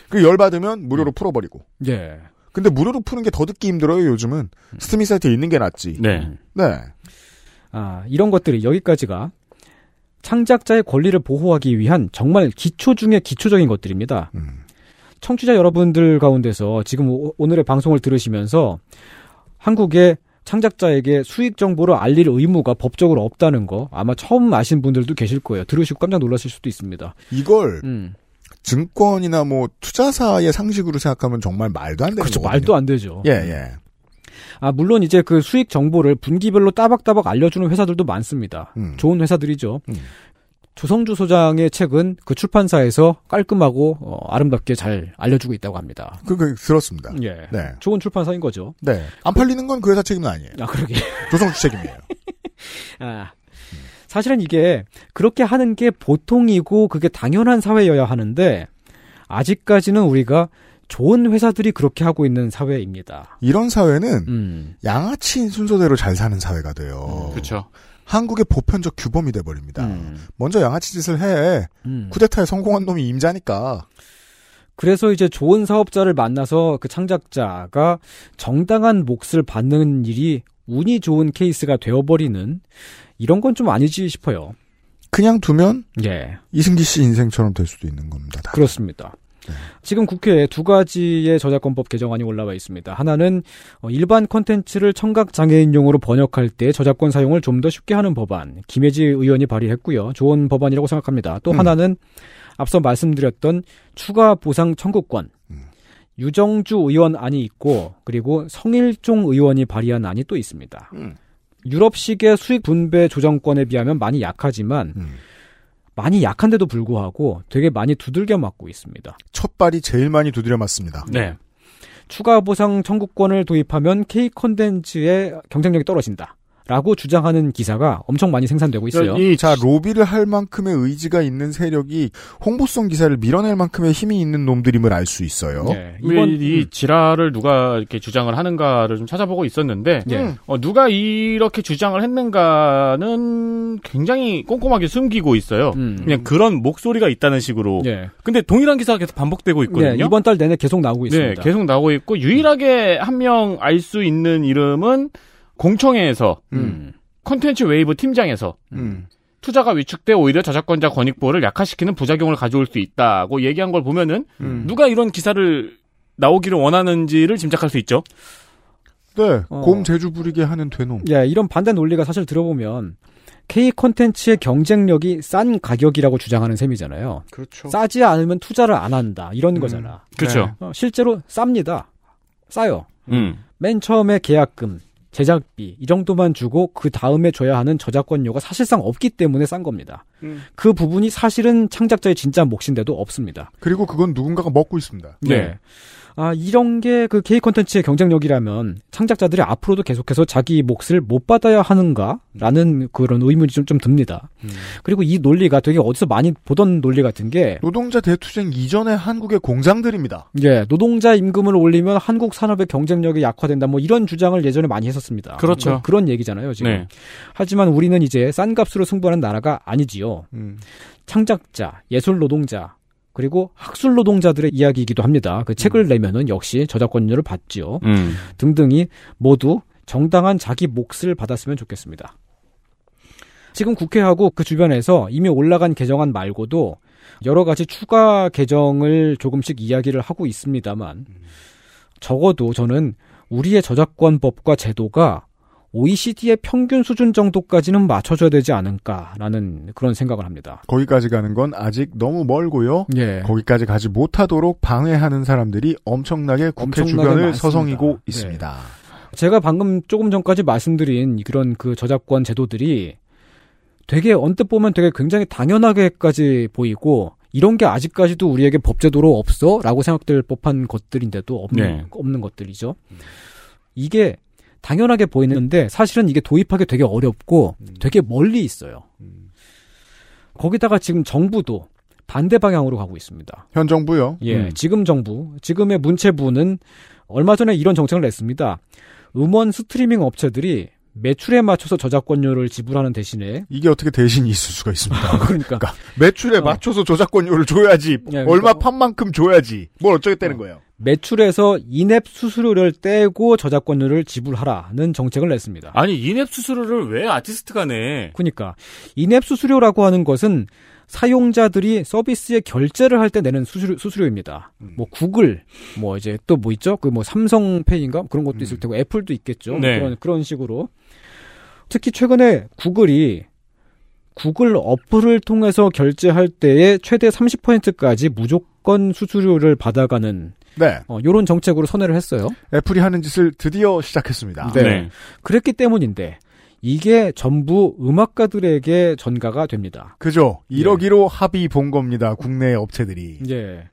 그 열 받으면 무료로 풀어버리고. 예. 근데 무료로 푸는 게 더 듣기 힘들어요, 요즘은. 스트리밍 사이트에 있는 게 낫지. 네. 네. 아, 이런 것들이 여기까지가 창작자의 권리를 보호하기 위한 정말 기초 중에 기초적인 것들입니다. 청취자 여러분들 가운데서 지금 오- 오늘의 방송을 들으시면서 한국의 창작자에게 수익 정보를 알릴 의무가 법적으로 없다는 거 아마 처음 아신 분들도 계실 거예요. 들으시고 깜짝 놀라실 수도 있습니다. 이걸 음. 증권이나 뭐 투자사의 상식으로 생각하면 정말 말도 안 되는 그렇죠. 거거든요. 말도 안 되죠. 예, 예. 아, 물론 이제 그 수익 정보를 분기별로 따박따박 알려주는 회사들도 많습니다. 음. 좋은 회사들이죠. 조성주 소장의 책은 그 출판사에서 깔끔하고 어, 아름답게 잘 알려주고 있다고 합니다. 그, 그, 들었습니다. 예. 네. 좋은 출판사인 거죠. 네. 안 팔리는 건 그 회사 책임은 아니에요. 아, 그러게. 조성주 책임이에요. 아, 사실은 이게 그렇게 하는 게 보통이고 그게 당연한 사회여야 하는데 아직까지는 우리가 좋은 회사들이 그렇게 하고 있는 사회입니다. 이런 사회는 음. 양아치인 순서대로 잘 사는 사회가 돼요. 그렇죠. 한국의 보편적 규범이 돼버립니다. 먼저 양아치 짓을 해. 음. 쿠데타에 성공한 놈이 임자니까. 그래서 이제 좋은 사업자를 만나서 그 창작자가 정당한 몫을 받는 일이 운이 좋은 케이스가 되어버리는 이런 건 좀 아니지 싶어요. 그냥 두면 예. 이승기 씨 인생처럼 될 수도 있는 겁니다. 다. 그렇습니다. 지금 국회에 두 가지의 저작권법 개정안이 올라와 있습니다. 하나는 어, 일반 콘텐츠를 청각 장애인용으로 번역할 때 저작권 사용을 좀 더 쉽게 하는 법안. 김혜지 의원이 발의했고요. 좋은 법안이라고 생각합니다. 또 음. 하나는 앞서 말씀드렸던 추가 보상 청구권. 유정주 의원 안이 있고 그리고 성일종 의원이 발의한 안이 또 있습니다. 유럽식의 수익 분배 조정권에 비하면 많이 약하지만 많이 약한데도 불구하고 되게 많이 두들겨 맞고 있습니다. 첫 발이 제일 많이 두드려 맞습니다. 네. 추가 보상 청구권을 도입하면 K 콘텐츠의 경쟁력이 떨어진다. 라고 주장하는 기사가 엄청 많이 생산되고 있어요. 자, 로비를 할 만큼의 의지가 있는 세력이 홍보성 기사를 밀어낼 만큼의 힘이 있는 놈들임을 알 수 있어요. 네. 이번 이 지라를 누가 이렇게 주장을 하는가를 좀 찾아보고 있었는데 예. 어, 누가 이렇게 주장을 했는가는 굉장히 꼼꼼하게 숨기고 있어요. 그냥 그런 목소리가 있다는 식으로. 음. 예. 근데 동일한 기사가 계속 반복되고 있거든요. 네, 이번 달 내내 계속 나오고 있습니다. 네, 계속 나오고 있고 유일하게 한 명 알 수 있는 이름은 공청회에서 음. 콘텐츠 웨이브 팀장에서 음. 투자가 위축돼 오히려 저작권자 권익 보호를 약화시키는 부작용을 가져올 수 있다고 얘기한 걸 보면은 음. 누가 이런 기사를 나오기를 원하는지를 짐작할 수 있죠. 네, 어. 곰 제주 부리게 하는 되놈. 예, 이런 반대 논리가 사실 들어보면 K 콘텐츠의 경쟁력이 싼 가격이라고 주장하는 셈이잖아요. 그렇죠. 싸지 않으면 투자를 안 한다. 이런 거잖아. 그렇죠. 어, 실제로 쌉니다. 싸요. 음. 맨 처음에 계약금 제작비 이 정도만 주고 그 다음에 줘야 하는 저작권료가 사실상 없기 때문에 싼 겁니다. 음. 그 부분이 사실은 창작자의 진짜 몫인데도 없습니다. 그리고 그건 누군가가 먹고 있습니다. 네. 아, 이런 게 그 K 콘텐츠의 경쟁력이라면 창작자들이 앞으로도 계속해서 자기 몫을 못 받아야 하는가라는 그런 의문이 좀, 좀 듭니다. 그리고 이 논리가 되게 어디서 많이 보던 논리 같은 게 노동자 대투쟁 이전의 한국의 공장들입니다. 예, 노동자 임금을 올리면 한국 산업의 경쟁력이 약화된다. 뭐 이런 주장을 예전에 많이 했었습니다. 그렇죠. 뭐 그런 얘기잖아요, 지금. 네. 하지만 우리는 이제 싼 값으로 승부하는 나라가 아니지요. 음. 창작자, 예술 노동자, 그리고 학술 노동자들의 이야기이기도 합니다. 그 책을 내면은 역시 저작권료를 받지요. 음. 등등이 모두 정당한 자기 몫을 받았으면 좋겠습니다. 지금 국회하고 그 주변에서 이미 올라간 개정안 말고도 여러 가지 추가 개정을 조금씩 이야기를 하고 있습니다만 적어도 저는 우리의 저작권법과 제도가 OECD의 평균 수준 정도까지는 맞춰줘야 되지 않을까라는 그런 생각을 합니다. 거기까지 가는 건 아직 너무 멀고요. 예. 거기까지 가지 못하도록 방해하는 사람들이 엄청나게 국회 엄청나게 주변을 많습니다. 서성이고 네. 있습니다. 제가 방금 조금 전까지 말씀드린 그런 그 저작권 제도들이 되게 언뜻 보면 되게 굉장히 당연하게까지 보이고 이런 게 아직까지도 우리에게 법제도로 없어? 라고 생각될 법한 것들인데도 없는, 네. 없는 것들이죠. 이게 당연하게 보이는데 사실은 이게 도입하기 되게 어렵고 되게 멀리 있어요. 거기다가 지금 정부도 반대 방향으로 가고 있습니다. 현 정부요. 예, 음. 지금 정부, 지금의 문체부는 얼마 전에 이런 정책을 냈습니다. 음원 스트리밍 업체들이 매출에 맞춰서 저작권료를 지불하는 대신에 이게 어떻게 대신이 있을 수가 있습니다. 그러니까, 매출에 맞춰서 저작권료를 줘야지. 예, 그러니까- 얼마 판 만큼 줘야지. 뭘 어쩌겠다는 거예요. 매출에서 인앱 수수료를 떼고 저작권료를 지불하라는 정책을 냈습니다. 아니 인앱 수수료를 왜 아티스트가 내? 그러니까 인앱 수수료라고 하는 것은 사용자들이 서비스에 결제를 할 때 내는 수수료, 수수료입니다. 음. 뭐 구글, 뭐 이제 또 뭐 있죠? 그 뭐 삼성페이인가 그런 것도 있을 테고 애플도 있겠죠. 네. 그런 그런 식으로 특히 최근에 구글이 구글 어플을 통해서 결제할 때에 최대 30%까지 무조건 수수료를 받아가는 네. 어, 요런 정책으로 선회를 했어요. 애플이 하는 짓을 드디어 시작했습니다. 네. 그랬기 때문인데 이게 전부 음악가들에게 전가가 됩니다. 그죠. 1억 1호 합의 본 겁니다. 국내 업체들이. 예.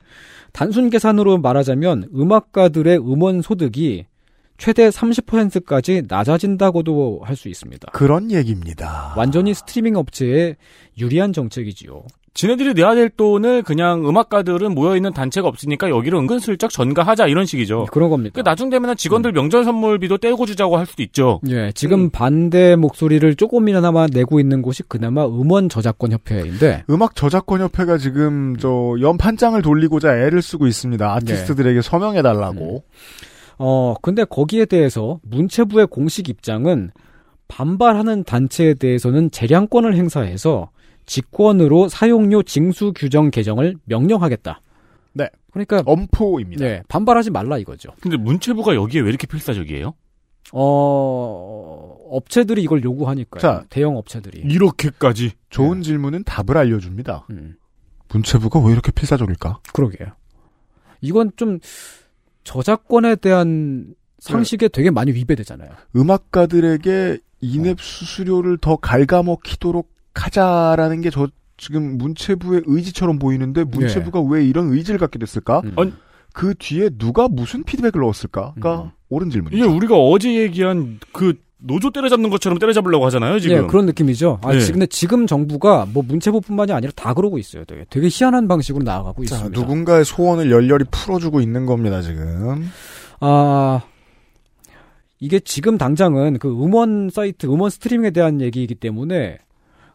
단순 계산으로 말하자면 음악가들의 음원 소득이 최대 30%까지 낮아진다고도 할 수 있습니다. 그런 얘기입니다. 완전히 스트리밍 업체에 유리한 정책이지요. 지네들이 내야 될 돈을 그냥 음악가들은 모여있는 단체가 없으니까 여기를 은근슬쩍 전가하자 이런 식이죠. 그런 겁니다. 그 나중 되면 직원들 명절 선물비도 떼고 주자고 할 수도 있죠. 예, 지금 반대 목소리를 조금이나마 내고 있는 곳이 그나마 음원 저작권 협회인데 음악 저작권 협회가 지금 저 연판장을 돌리고자 애를 쓰고 있습니다. 아티스트들에게 서명해 달라고. 어, 근데 거기에 대해서 문체부의 공식 입장은 반발하는 단체에 대해서는 재량권을 행사해서 직권으로 사용료 징수 규정 개정을 명령하겠다. 네. 그러니까 엄포입니다. 네, 반발하지 말라 이거죠. 근데 문체부가 여기에 왜 이렇게 필사적이에요? 어, 업체들이 이걸 요구하니까요. 자, 대형 업체들이. 이렇게까지 좋은 질문은 답을 알려줍니다. 음, 문체부가 왜 이렇게 필사적일까? 그러게요. 이건 좀 저작권에 대한 상식에 되게 많이 위배되잖아요. 음악가들에게 인앱 수수료를 더 갉아먹히도록 하자라는 게 저 지금 문체부의 의지처럼 보이는데 문체부가 왜 이런 의지를 갖게 됐을까? 아니, 그 뒤에 누가 무슨 피드백을 넣었을까가 옳은 질문이죠. 이게 우리가 어제 얘기한 그 노조 때려잡는 것처럼 때려잡으려고 하잖아요, 지금. 예, 그런 느낌이죠. 아, 네. 지- 근데 지금 정부가 뭐 문체부뿐만이 아니라 다 그러고 있어요. 되게, 되게 희한한 방식으로 나아가고 자, 있습니다. 누군가의 소원을 열렬히 풀어주고 있는 겁니다, 지금. 아, 이게 지금 당장은 그 음원 사이트, 음원 스트리밍에 대한 얘기이기 때문에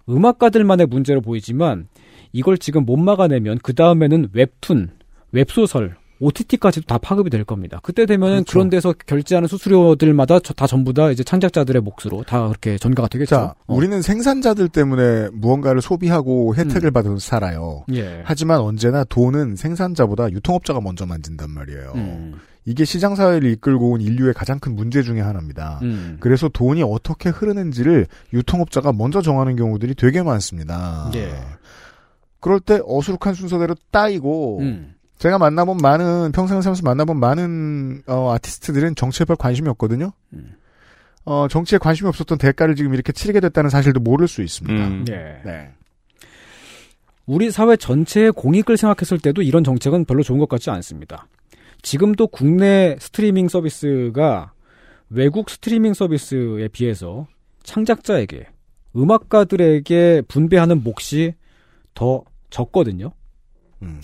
음악가들만의 문제로 보이지만 이걸 지금 못 막아내면 그 다음에는 웹툰, 웹소설, OTT까지도 다 파급이 될 겁니다. 그때 되면은 그런 데서 결제하는 수수료들마다 저- 다 전부 다 이제 창작자들의 몫으로 다 그렇게 전가가 되겠죠. 자, 우리는 생산자들 때문에 무언가를 소비하고 혜택을 받아서 살아요. 예. 하지만 언제나 돈은 생산자보다 유통업자가 먼저 만진단 말이에요. 음. 이게 시장 사회를 이끌고 온 인류의 가장 큰 문제 중의 하나입니다. 음. 그래서 돈이 어떻게 흐르는지를 유통업자가 먼저 정하는 경우들이 되게 많습니다. 예. 그럴 때 어수룩한 순서대로 따이고 음. 제가 만나본 많은 평생 살면서 만나본 많은 어, 아티스트들은 정치에 별 관심이 없거든요. 음. 어, 정치에 관심이 없었던 대가를 지금 이렇게 치르게 됐다는 사실도 모를 수 있습니다. 음. 네. 네. 우리 사회 전체의 공익을 생각했을 때도 이런 정책은 별로 좋은 것 같지 않습니다. 지금도 국내 스트리밍 서비스가 외국 스트리밍 서비스에 비해서 창작자에게 음악가들에게 분배하는 몫이 더 적거든요.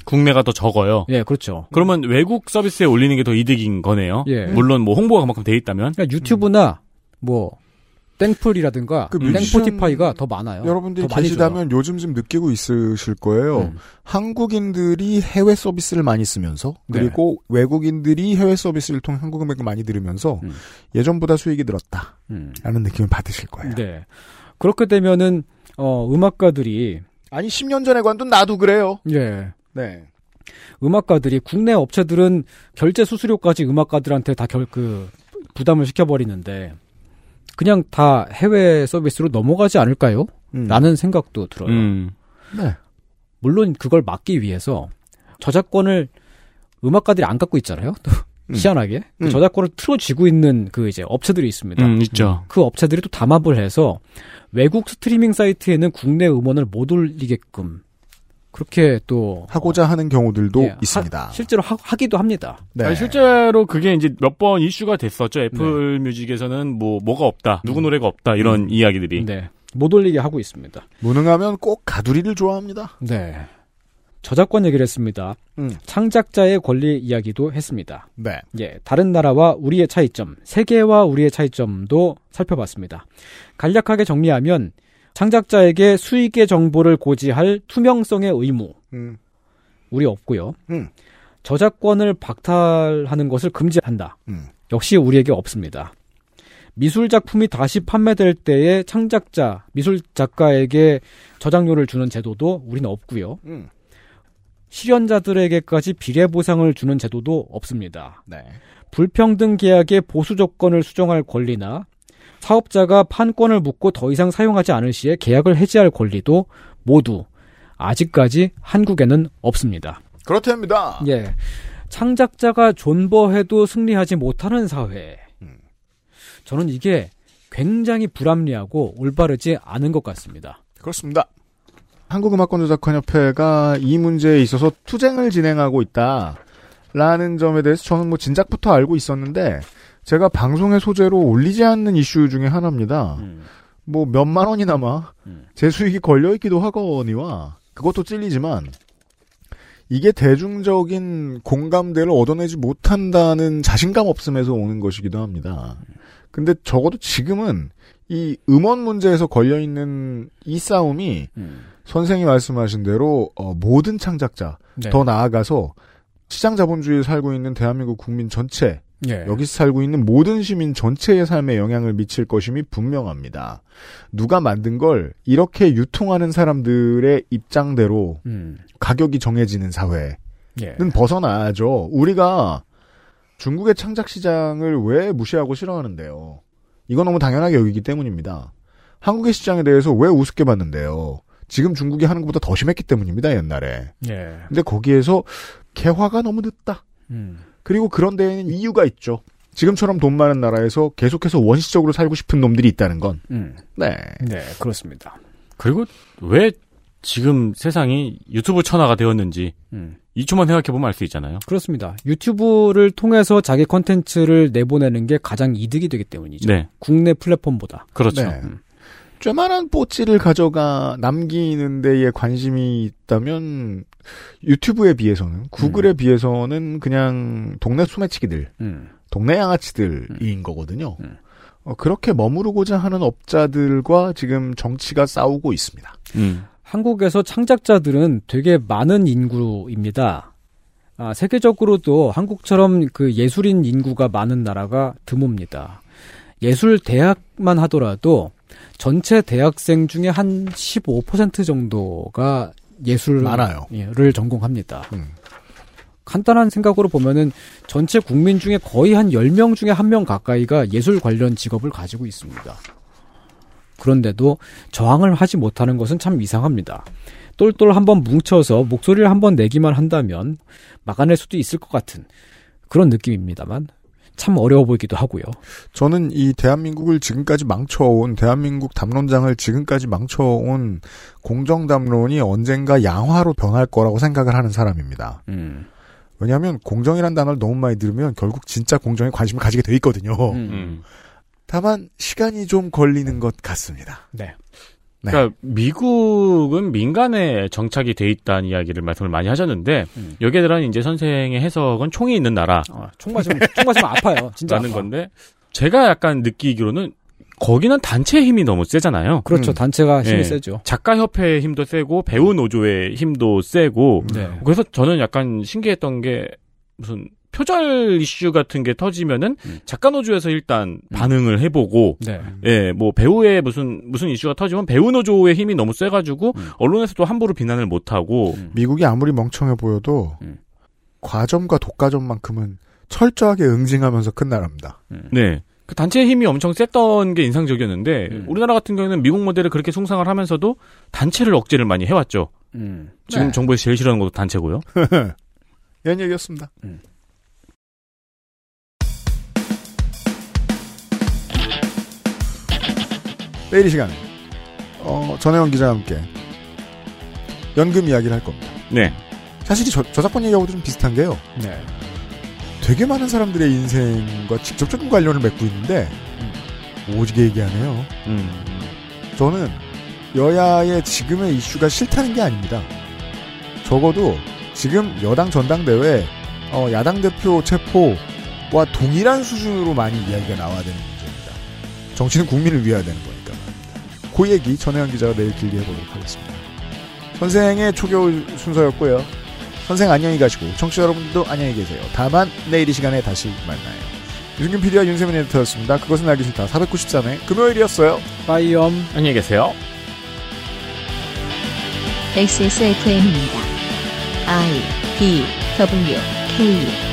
국내가 더 적어요. 예, 그렇죠. 그러면 외국 서비스에 올리는 게 더 이득인 거네요. 예. 물론 뭐 홍보가 그만큼 돼 있다면. 그러니까 유튜브나 뭐 땡플이라든가 그 땡포티파이가 더 많아요. 여러분들이 더. 계시다면 요즘 좀 느끼고 있으실 거예요. 음. 한국인들이 해외 서비스를 많이 쓰면서 네. 그리고 외국인들이 해외 서비스를 통해 한국 음악을 많이 들으면서 예전보다 수익이 늘었다. 음. 라는 느낌을 받으실 거예요. 네. 그렇게 되면은 어 음악가들이 아니 10년 전에 관도 나도 그래요. 예. 네. 음악가들이 국내 업체들은 결제 수수료까지 음악가들한테 다 결 그 부담을 시켜버리는데 그냥 다 해외 서비스로 넘어가지 않을까요? 음. 라는 생각도 들어요. 음. 네. 물론 그걸 막기 위해서 저작권을 음악가들이 안 갖고 있잖아요. 또 음. 희한하게 그 음. 저작권을 틀어쥐고 있는 그 이제 업체들이 있습니다. 음, 있죠. 그 업체들이 또 담합을 해서 외국 스트리밍 사이트에는 국내 음원을 못 올리게끔 그렇게 또 하고자 하는 경우들도 예, 있습니다. 하- 실제로 하, 하기도 합니다. 네. 아니, 실제로 그게 이제 몇 번 이슈가 됐었죠. 애플 뮤직에서는 뭐 뭐가 없다, 누구 노래가 없다 이런 이야기들이. 네. 못 올리게 하고 있습니다. 무능하면 꼭 가두리를 좋아합니다. 네. 저작권 얘기를 했습니다. 음. 창작자의 권리 이야기도 했습니다. 네. 예, 다른 나라와 우리의 차이점, 세계와 우리의 차이점도 살펴봤습니다. 간략하게 정리하면 창작자에게 수익의 정보를 고지할 투명성의 의무 음. 우리 없고요. 음. 저작권을 박탈하는 것을 금지한다. 음. 역시 우리에게 없습니다. 미술 작품이 다시 판매될 때에 창작자, 미술 작가에게 저작료를 주는 제도도 우리는 없고요. 음. 실현자들에게까지 비례 보상을 주는 제도도 없습니다. 네. 불평등 계약의 보수 조건을 수정할 권리나 사업자가 판권을 묻고 더 이상 사용하지 않을 시에 계약을 해지할 권리도 모두 아직까지 한국에는 없습니다. 그렇답니다. 예. 창작자가 존버해도 승리하지 못하는 사회. 저는 이게 굉장히 불합리하고 올바르지 않은 것 같습니다. 그렇습니다. 한국음악권조작권협회가 이 문제에 있어서 투쟁을 진행하고 있다 라는 점에 대해서 저는 뭐 진작부터 알고 있었는데 제가 방송의 소재로 올리지 않는 이슈 중에 하나입니다. 뭐 몇만 원이나마 제 수익이 걸려 있기도 하거니와 그것도 찔리지만 이게 대중적인 공감대를 얻어내지 못한다는 자신감 없음에서 오는 것이기도 합니다. 근데 적어도 지금은 이 음원 문제에서 걸려 있는 이 싸움이 선생이 말씀하신 대로 어, 모든 창작자 네. 더 나아가서 시장 자본주의에 살고 있는 대한민국 국민 전체 예. 여기서 살고 있는 모든 시민 전체의 삶에 영향을 미칠 것임이 분명합니다. 누가 만든 걸 이렇게 유통하는 사람들의 입장대로 음. 가격이 정해지는 사회는 예. 벗어나야죠. 우리가 중국의 창작 시장을 왜 무시하고 싫어하는데요? 이건 너무 당연하게 여기기 때문입니다. 한국의 시장에 대해서 왜 우습게 봤는데요? 지금 중국이 하는 것보다 더 심했기 때문입니다, 옛날에. 예. 근데 거기에서 개화가 너무 늦다. 음. 그리고 그런 데에는 이유가 있죠. 지금처럼 돈 많은 나라에서 계속해서 원시적으로 살고 싶은 놈들이 있다는 건. 음. 네. 네, 그렇습니다. 그리고 왜 지금 세상이 유튜브 천하가 되었는지 음. 2초만 생각해보면 알 수 있잖아요. 그렇습니다. 유튜브를 통해서 자기 컨텐츠를 내보내는 게 가장 이득이 되기 때문이죠. 네. 국내 플랫폼보다. 그렇죠. 네. 쬐만한 뽀찌를 가져가 남기는 데에 관심이 있다면 유튜브에 비해서는 구글에 비해서는 그냥 동네 소매치기들, 음. 동네 양아치들인 거거든요. 어, 그렇게 머무르고자 하는 업자들과 지금 정치가 싸우고 있습니다. 음. 한국에서 창작자들은 되게 많은 인구입니다. 아, 세계적으로도 한국처럼 그 예술인 인구가 많은 나라가 드뭅니다. 예술 대학만 하더라도 전체 대학생 중에 한 15% 정도가 예술을 많아요. 를 전공합니다. 음. 간단한 생각으로 보면은 전체 국민 중에 거의 한 10명 중에 한 명 가까이가 예술 관련 직업을 가지고 있습니다. 그런데도 저항을 하지 못하는 것은 참 이상합니다. 똘똘 한번 뭉쳐서 목소리를 한번 내기만 한다면 막아낼 수도 있을 것 같은 그런 느낌입니다만 참 어려워 보이기도 하고요. 저는 이 대한민국을 지금까지 망쳐온 대한민국 담론장을 지금까지 망쳐온 공정 담론이 언젠가 양화로 변할 거라고 생각을 하는 사람입니다. 음. 왜냐하면 공정이란 단어를 너무 많이 들으면 결국 진짜 공정에 관심을 가지게 돼 있거든요. 음. 다만 시간이 좀 걸리는 것 같습니다. 네. 네. 그러니까 미국은 민간에 정착이 돼 있다는 이야기를 말씀을 많이 하셨는데 음. 여기에 대한 이제 선생의 해석은 총이 있는 나라. 총 맞으면 총 맞으면 아파요. 진짜 라는 아파. 건데 제가 약간 느끼기로는 거기는 단체 힘이 너무 세잖아요. 그렇죠. 단체가 힘이 예. 세죠. 작가 협회의 힘도 세고 배우 노조의 힘도 세고 네. 그래서 저는 약간 신기했던 게 무슨 표절 이슈 같은 게 터지면은 작가 노조에서 일단 반응을 해보고 네. 예, 뭐 배우의 무슨 무슨 이슈가 터지면 배우 노조의 힘이 너무 세 가지고 음. 언론에서도 함부로 비난을 못 하고 미국이 아무리 멍청해 보여도 음. 과점과 독과점만큼은 철저하게 응징하면서 큰 나라입니다. 네. 그 단체 힘이 엄청 셌던 게 인상적이었는데 우리나라 같은 경우에는 미국 모델을 그렇게 숭상을 하면서도 단체를 억제를 많이 해왔죠. 음. 지금 네. 정부에서 제일 싫어하는 것도 단체고요. 이런 얘기였습니다. 내일 이 시간에 어, 전혜원 기자와 함께 연금 이야기를 할 겁니다. 네. 사실 이 저, 저작권 얘기하고도 좀 비슷한 게요. 네. 되게 많은 사람들의 인생과 직접적인 관련을 맺고 있는데 오지게 얘기하네요. 음. 저는 여야의 지금의 이슈가 싫다는 게 아닙니다. 적어도 지금 여당 전당대회 어, 야당 대표 체포와 동일한 수준으로 많이 이야기가 나와야 되는 문제입니다. 정치는 국민을 위해야 되는 말입니다. 그 얘기 전혜연 기자가 내일 길게 해보도록 하겠습니다. 선생의 초겨울 순서였고요. 선생 안녕히 가시고 청취자 여러분들도 안녕히 계세요. 다만 내일 이 시간에 다시 만나요. 유승균 PD와 윤세민 에디터였습니다. 그것은 알기 싫다. 493회 금요일이었어요. 빠이엄. 안녕히 계세요. XSFM입니다. I D W K